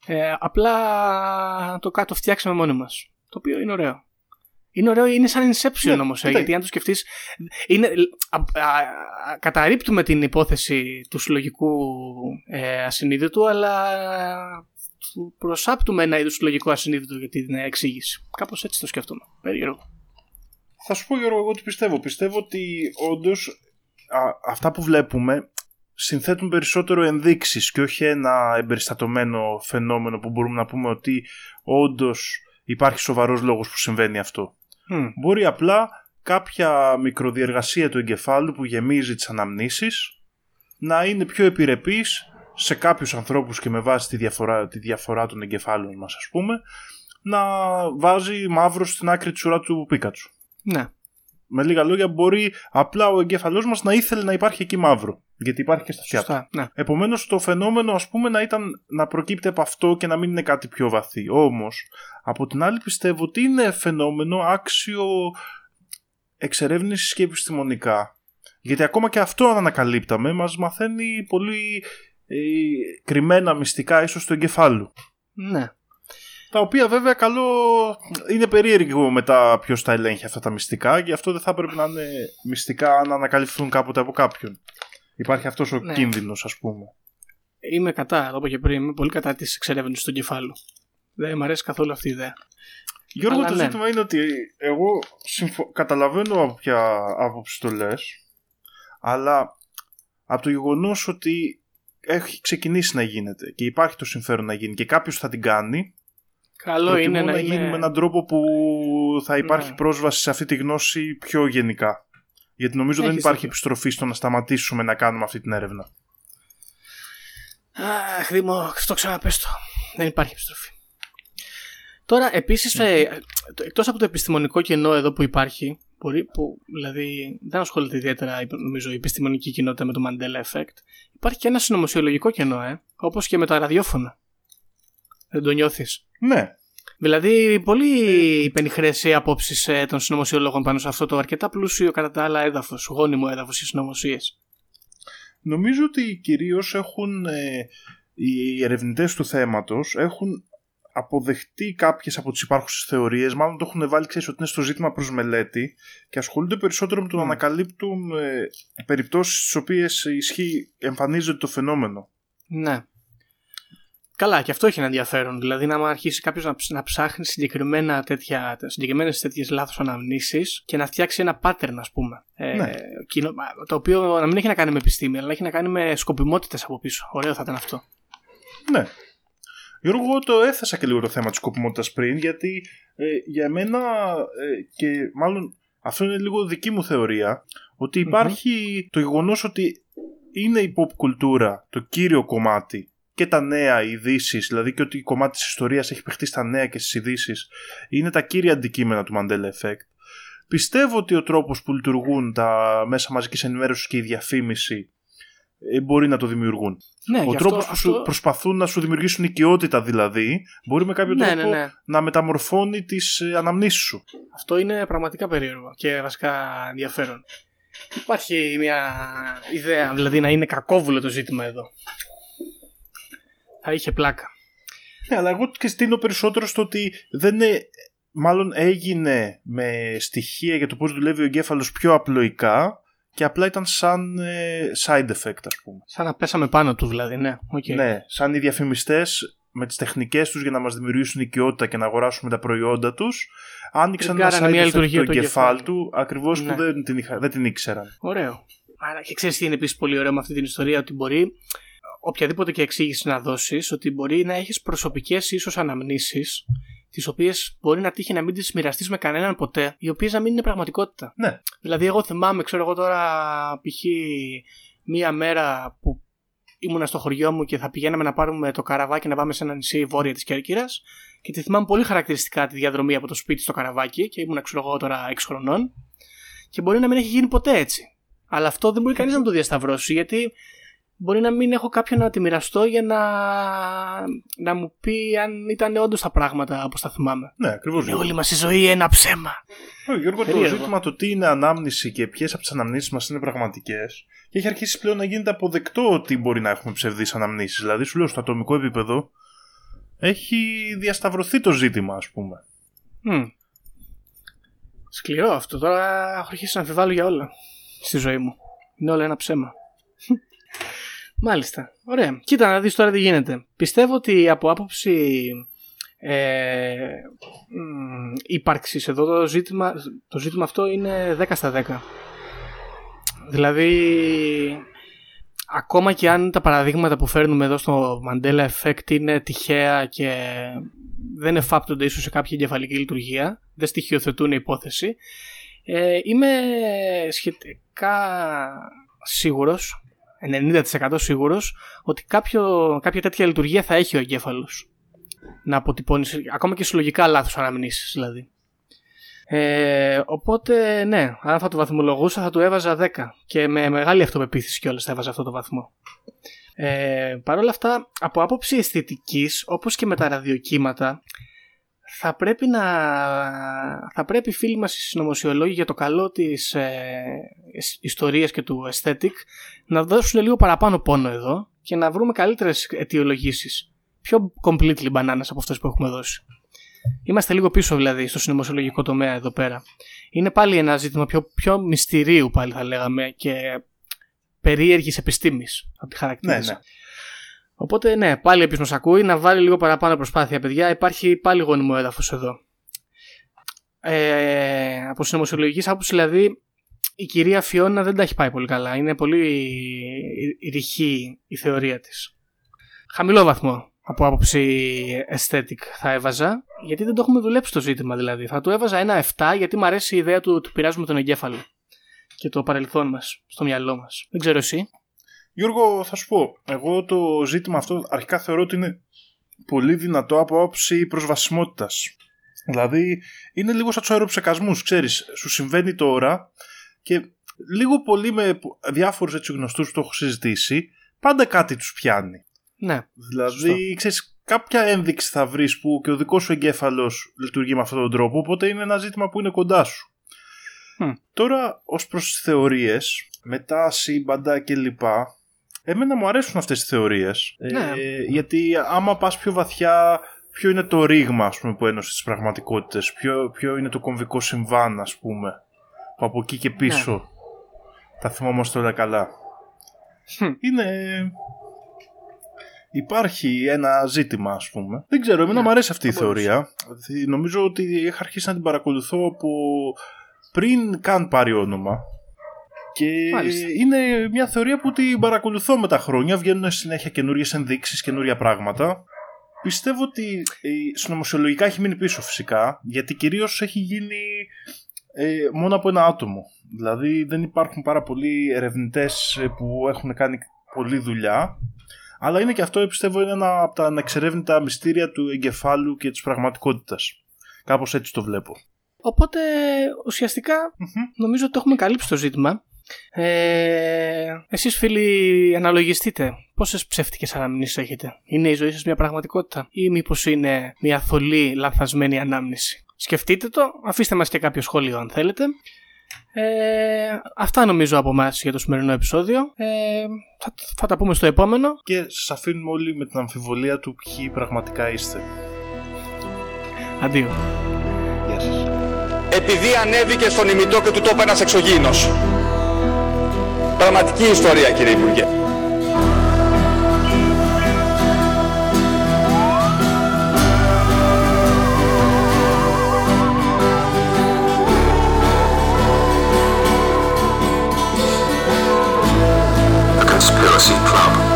Ε, απλά το κάτω φτιάξαμε μόνοι μας. Το οποίο είναι ωραίο. Είναι ωραίο, είναι σαν Inception Ναι, όμως, ε, κοίτα. γιατί αν το σκεφτείς είναι, α, α, α, καταρρύπτουμε την υπόθεση του συλλογικού ε, ασυνείδητου, αλλά προσάπτουμε ένα είδος συλλογικού ασυνείδητου για την εξήγηση. Κάπως έτσι το σκέφτομαι. Περίεργο. Θα σου πω Γιώργο εγώ τι πιστεύω. Πιστεύω ότι όντως αυτά που βλέπουμε συνθέτουν περισσότερο ενδείξεις και όχι ένα εμπεριστατωμένο φαινόμενο που μπορούμε να πούμε ότι όντως υπάρχει σοβαρός λόγος που συμβαίνει αυτό. Μμ. Μπορεί απλά κάποια μικροδιεργασία του εγκεφάλου που γεμίζει τις αναμνήσεις να είναι πιο επιρρεπής σε κάποιους ανθρώπους και με βάση τη διαφορά, τη διαφορά των εγκεφάλων μας ας πούμε να βάζει μαύρο στην άκρη της ουρά του Πίκατσου. Ναι. Με λίγα λόγια μπορεί απλά ο εγκέφαλός μας να ήθελε να υπάρχει εκεί μαύρο γιατί υπάρχει και στα αυτιά του. Σωστά. Ναι. Επομένως το φαινόμενο ας πούμε να ήταν να προκύπτει από αυτό και να μην είναι κάτι πιο βαθύ. Όμως από την άλλη πιστεύω ότι είναι φαινόμενο άξιο εξερεύνησης και επιστημονικά. Γιατί ακόμα και αυτό αν ανακαλύπταμε μας μαθαίνει πολύ ε, κρυμμένα μυστικά ίσως του εγκεφάλου. ναι. Τα οποία βέβαια καλό είναι περίεργο μετά ποιος τα ελέγχει αυτά τα μυστικά και αυτό δεν θα πρέπει να είναι μυστικά αν ανακαλυφθούν κάποτε από κάποιον. Υπάρχει αυτός ο Ναι. κίνδυνος ας πούμε. Είμαι κατά, το είπα και πριν, είμαι πολύ κατά της εξερεύνησης του εγκεφάλου. Δεν μου αρέσει καθόλου αυτή η ιδέα. Γιώργο, Αλλά το ναι. ζήτημα είναι ότι εγώ συμφω... καταλαβαίνω από ποια άποψη το λες, αλλά από το γεγονός ότι έχει ξεκινήσει να γίνεται και υπάρχει το συμφέρον να γίνει και κάποιος θα την κάνει, Καλό προτιμώ είναι να, να είναι... γίνει με έναν τρόπο που θα υπάρχει Ναι. πρόσβαση σε αυτή τη γνώση πιο γενικά. Γιατί νομίζω δεν Έχεις υπάρχει δίκιο. επιστροφή στο να σταματήσουμε να κάνουμε αυτή την έρευνα. Αχ, Δήμο, το ξαναπες το. Δεν υπάρχει επιστροφή. Τώρα, επίσης, ε, το- εκτός από το επιστημονικό κενό εδώ που υπάρχει, μπορεί, που δηλαδή δεν ασχολείται ιδιαίτερα νομίζω η επιστημονική κοινότητα με το Mandela Effect, υπάρχει και ένα συνωμοσιολογικό κενό, ε, όπως και με τα ραδιόφωνα. Δεν το νιώθεις; Ναι, Δηλαδή, πολύ υπενιχρές οι απόψεις ε, των συνωμοσιολόγων πάνω σε αυτό το αρκετά πλούσιο κατά τα άλλα έδαφος, γόνιμο έδαφος οι συνωμοσίες. νομίζω ότι κυρίως έχουν ε, οι ερευνητές του θέματος έχουν αποδεχτεί κάποιες από τις υπάρχουσες θεωρίες, μάλλον το έχουν βάλει ξέρεις, ότι είναι στο ζήτημα προς μελέτη και ασχολούνται περισσότερο με το να Μμ. ανακαλύπτουν ε, περιπτώσεις στις οποίες ισχύει, εμφανίζεται το φαινόμενο. Ναι. Καλά, και αυτό έχει ένα ενδιαφέρον. Δηλαδή, να άμα αρχίσει κάποιος να, ψ- να ψάχνει συγκεκριμένα τέτοια, συγκεκριμένες τέτοιες λάθος αναμνήσεις και να φτιάξει ένα pattern, ας πούμε. Ε, Ναι. κοινο- το οποίο να μην έχει να κάνει με επιστήμη, αλλά έχει να κάνει με σκοπιμότητες από πίσω. Ωραίο θα ήταν αυτό. Ναι. Γιώργο, εγώ το έθεσα και λίγο το θέμα της σκοπιμότητας πριν, γιατί ε, για μένα ε, και μάλλον αυτό είναι λίγο δική μου θεωρία, ότι υπάρχει το γεγονός ότι είναι η pop κουλτούρα το κύριο κομμάτι και τα νέα ειδήσεις, δηλαδή και ότι η κομμάτι της ιστορίας έχει παιχτεί στα νέα και στις ειδήσεις, είναι τα κύρια αντικείμενα του Mandela Effect. Πιστεύω ότι ο τρόπος που λειτουργούν τα μέσα μαζικής ενημέρωσης και η διαφήμιση ε, μπορεί να το δημιουργούν. Ναι, Ο γι' τρόπος αυτό- που σου αυτό- προσπαθούν να σου δημιουργήσουν οικειότητα δηλαδή, μπορεί με κάποιο Ναι, τρόπο ναι, ναι. να μεταμορφώνει τις αναμνήσεις σου. Αυτό είναι πραγματικά περίεργο και βασικά ενδιαφέρον. Υπάρχει μια ιδέα, δηλαδή να είναι κακόβουλο το ζήτημα εδώ. Θα είχε πλάκα. Ναι, αλλά εγώ και στείνω περισσότερο στο ότι δεν είναι, μάλλον έγινε με στοιχεία για το πώς δουλεύει ο εγκέφαλος πιο απλοϊκά και απλά ήταν σαν ε, side effect ας πούμε. Σαν να πέσαμε πάνω του δηλαδή, ναι. οκ. Ναι, σαν οι διαφημιστές με τις τεχνικές τους για να μας δημιουργήσουν οικειότητα και να αγοράσουμε τα προϊόντα τους άνοιξαν ένα Τριγκάρανε side μια effect λειτουργία του του εγκεφάλου εγκεφάλου. του ακριβώς Ναι. που δεν την, είχα- δεν την ήξεραν. Ωραίο. Άρα και ξέρεις τι είναι επίσης πολύ ωραίο με αυτή την ιστορία, ότι μπορεί οποιαδήποτε και εξήγηση να δώσεις, ότι μπορεί να έχεις προσωπικές ίσως αναμνήσεις, τις οποίες μπορεί να τύχει να μην τις μοιραστείς με κανέναν ποτέ, οι οποίες να μην είναι πραγματικότητα. Ναι. Δηλαδή, εγώ θυμάμαι, ξέρω εγώ τώρα, π.χ. μία μέρα που ήμουνα στο χωριό μου και θα πηγαίναμε να πάρουμε το καραβάκι να πάμε σε ένα νησί βόρεια της Κέρκυρας. Και τη θυμάμαι πολύ χαρακτηριστικά τη διαδρομή από το σπίτι στο καραβάκι και ήμουνα, ξέρω εγώ τώρα 6 χρονών. Και μπορεί να μην έχει γίνει ποτέ έτσι. Αλλά αυτό δεν μπορεί κανείς να μου το διασταυρώσει γιατί μπορεί να μην έχω κάποιον να τη μοιραστώ για να, να μου πει αν ήταν όντως τα πράγματα όπως τα θυμάμαι. Ναι, ακριβώς. Είναι όλη μας η ζωή ένα ψέμα. Ε, Γιώργο, το Περίεργο. ζήτημα το τι είναι ανάμνηση και ποιες από τις αναμνήσεις μας είναι πραγματικές και έχει αρχίσει πλέον να γίνεται αποδεκτό ότι μπορεί να έχουμε ψευδείς αναμνήσεις. Δηλαδή, σου λέω στο ατομικό επίπεδο έχει διασταυρωθεί το ζήτημα, ας πούμε. Μμ. Σκληρό αυτό. Τώρα έχω αρχίσει να αμφιβάλλω για όλα στη ζωή μου. Είναι όλα ένα ψέμα. Μάλιστα. Ωραία. Κοίτα να δεις τώρα τι γίνεται. Πιστεύω ότι από άποψη ε, μ, ύπαρξης εδώ το ζήτημα, το ζήτημα αυτό είναι 10 στα 10. Δηλαδή ακόμα και αν τα παραδείγματα που φέρνουμε εδώ στο Mandela Effect είναι τυχαία και δεν εφάπτονται ίσως σε κάποια εγκεφαλική λειτουργία, δεν στοιχειοθετούν υπόθεση, ε, είμαι σχετικά σίγουρος, 90% σίγουρος, ότι κάποιο, κάποια τέτοια λειτουργία θα έχει ο εγκέφαλος. Να αποτυπώνεις, ακόμα και συλλογικά λάθος αναμνήσεις δηλαδή. Ε, οπότε ναι, αν θα το βαθμολογούσα θα του έβαζα 10 και με μεγάλη αυτοπεποίθηση κιόλας θα έβαζα αυτό το βαθμό. Ε, Παρ' όλα αυτά, από άποψη αισθητικής, όπως και με τα ραδιοκύματα, θα πρέπει να θα πρέπει οι φίλοι μας οι συνωμοσιολόγοι για το καλό της ε, ις- ιστορίας και του aesthetic να δώσουν λίγο παραπάνω πόνο εδώ και να βρούμε καλύτερες αιτιολογήσεις πιο completely bananas από αυτές που έχουμε δώσει. Είμαστε λίγο πίσω δηλαδή στο συνωμοσιολογικό τομέα εδώ πέρα. Είναι πάλι ένα ζήτημα πιο, πιο μυστηρίου πάλι θα λέγαμε και περίεργης επιστήμης από τη Ναι, χαρακτήριση. ναι. Οπότε ναι, πάλι επίσης μας ακούει να βάλει λίγο παραπάνω προσπάθεια παιδιά. Υπάρχει πάλι γόνιμο έδαφος εδώ. Ε, από συνωμοσιολογικής άποψης δηλαδή η κυρία Φιώνα δεν τα έχει πάει πολύ καλά. Είναι πολύ ρηχή η θεωρία της. Χαμηλό βαθμό. από άποψη aesthetic θα έβαζα, γιατί δεν το έχουμε δουλέψει το ζήτημα δηλαδή. Θα του έβαζα ένα 7 γιατί μου αρέσει η ιδέα του ότι πειράζουμε τον εγκέφαλο και το παρελθόν μας, στο μυαλό μας. Δεν ξέρω εσύ. Γιώργο, θα σου πω, εγώ το ζήτημα αυτό αρχικά θεωρώ ότι είναι πολύ δυνατό από άποψη προσβασιμότητας. Δηλαδή, είναι λίγο σαν τους αεροψεκασμούς, ξέρεις. Σου συμβαίνει τώρα και λίγο πολύ με διάφορους έτσι γνωστούς που το έχω συζητήσει, πάντα κάτι τους πιάνει. Ναι. Δηλαδή, ξέρεις, κάποια ένδειξη θα βρεις που και ο δικός σου εγκέφαλος λειτουργεί με αυτόν τον τρόπο, οπότε είναι ένα ζήτημα που είναι κοντά σου. Τώρα, ως προς τις θεωρίες, μετά σύμπαντα κλπ. Εμένα μου αρέσουν αυτές τις θεωρίες. Ναι. Ε, γιατί άμα πας πιο βαθιά ποιο είναι το ρήγμα ας πούμε, που ένωσε τις πραγματικότητες, ποιο, ποιο είναι το κομβικό συμβάν ας πούμε, που από εκεί και πίσω Ναι. τα θυμόμαστε όλα καλά; Χμ. Είναι... Υπάρχει ένα ζήτημα ας πούμε. Δεν ξέρω, εμένα Ναι, μου αρέσει αυτή η θα μπορούσε. θεωρία. Δηλαδή, Νομίζω ότι είχα αρχίσει να την παρακολουθώ από πριν καν πάρει όνομα. Και Μάλιστα. είναι μια θεωρία που την παρακολουθώ με τα χρόνια. Βγαίνουν συνέχεια καινούριες ενδείξεις, καινούρια πράγματα. Πιστεύω ότι ε, συνωμοσιολογικά έχει μείνει πίσω φυσικά, γιατί κυρίως έχει γίνει ε, μόνο από ένα άτομο. Δηλαδή δεν υπάρχουν πάρα πολλοί ερευνητές ε, που έχουν κάνει πολλή δουλειά, αλλά είναι και αυτό πιστεύω είναι ένα από τα ανεξερεύνητα μυστήρια του εγκεφάλου και της πραγματικότητας. Κάπως έτσι το βλέπω. Οπότε ουσιαστικά νομίζω ότι το έχουμε καλύψει το ζήτημα. Ε, εσείς φίλοι αναλογιστείτε πόσες ψεύτικες αναμνήσεις έχετε; Είναι η ζωή σας μια πραγματικότητα ή μήπως είναι μια θολή λανθασμένη ανάμνηση; Σκεφτείτε το, αφήστε μας και κάποιο σχόλιο αν θέλετε. Ε, αυτά νομίζω από εμάς για το σημερινό επεισόδιο. Ε, θα, θα τα πούμε στο επόμενο. Και σας αφήνουμε όλοι με την αμφιβολία του ποιοι πραγματικά είστε. Αντίο. Γεια σας. Επειδή ανέβηκε στον ημιτό και του το είπε ένας εξωγήινος. Πραγματική ιστορία κύριε Υπουργέ. The Conspiracy Club.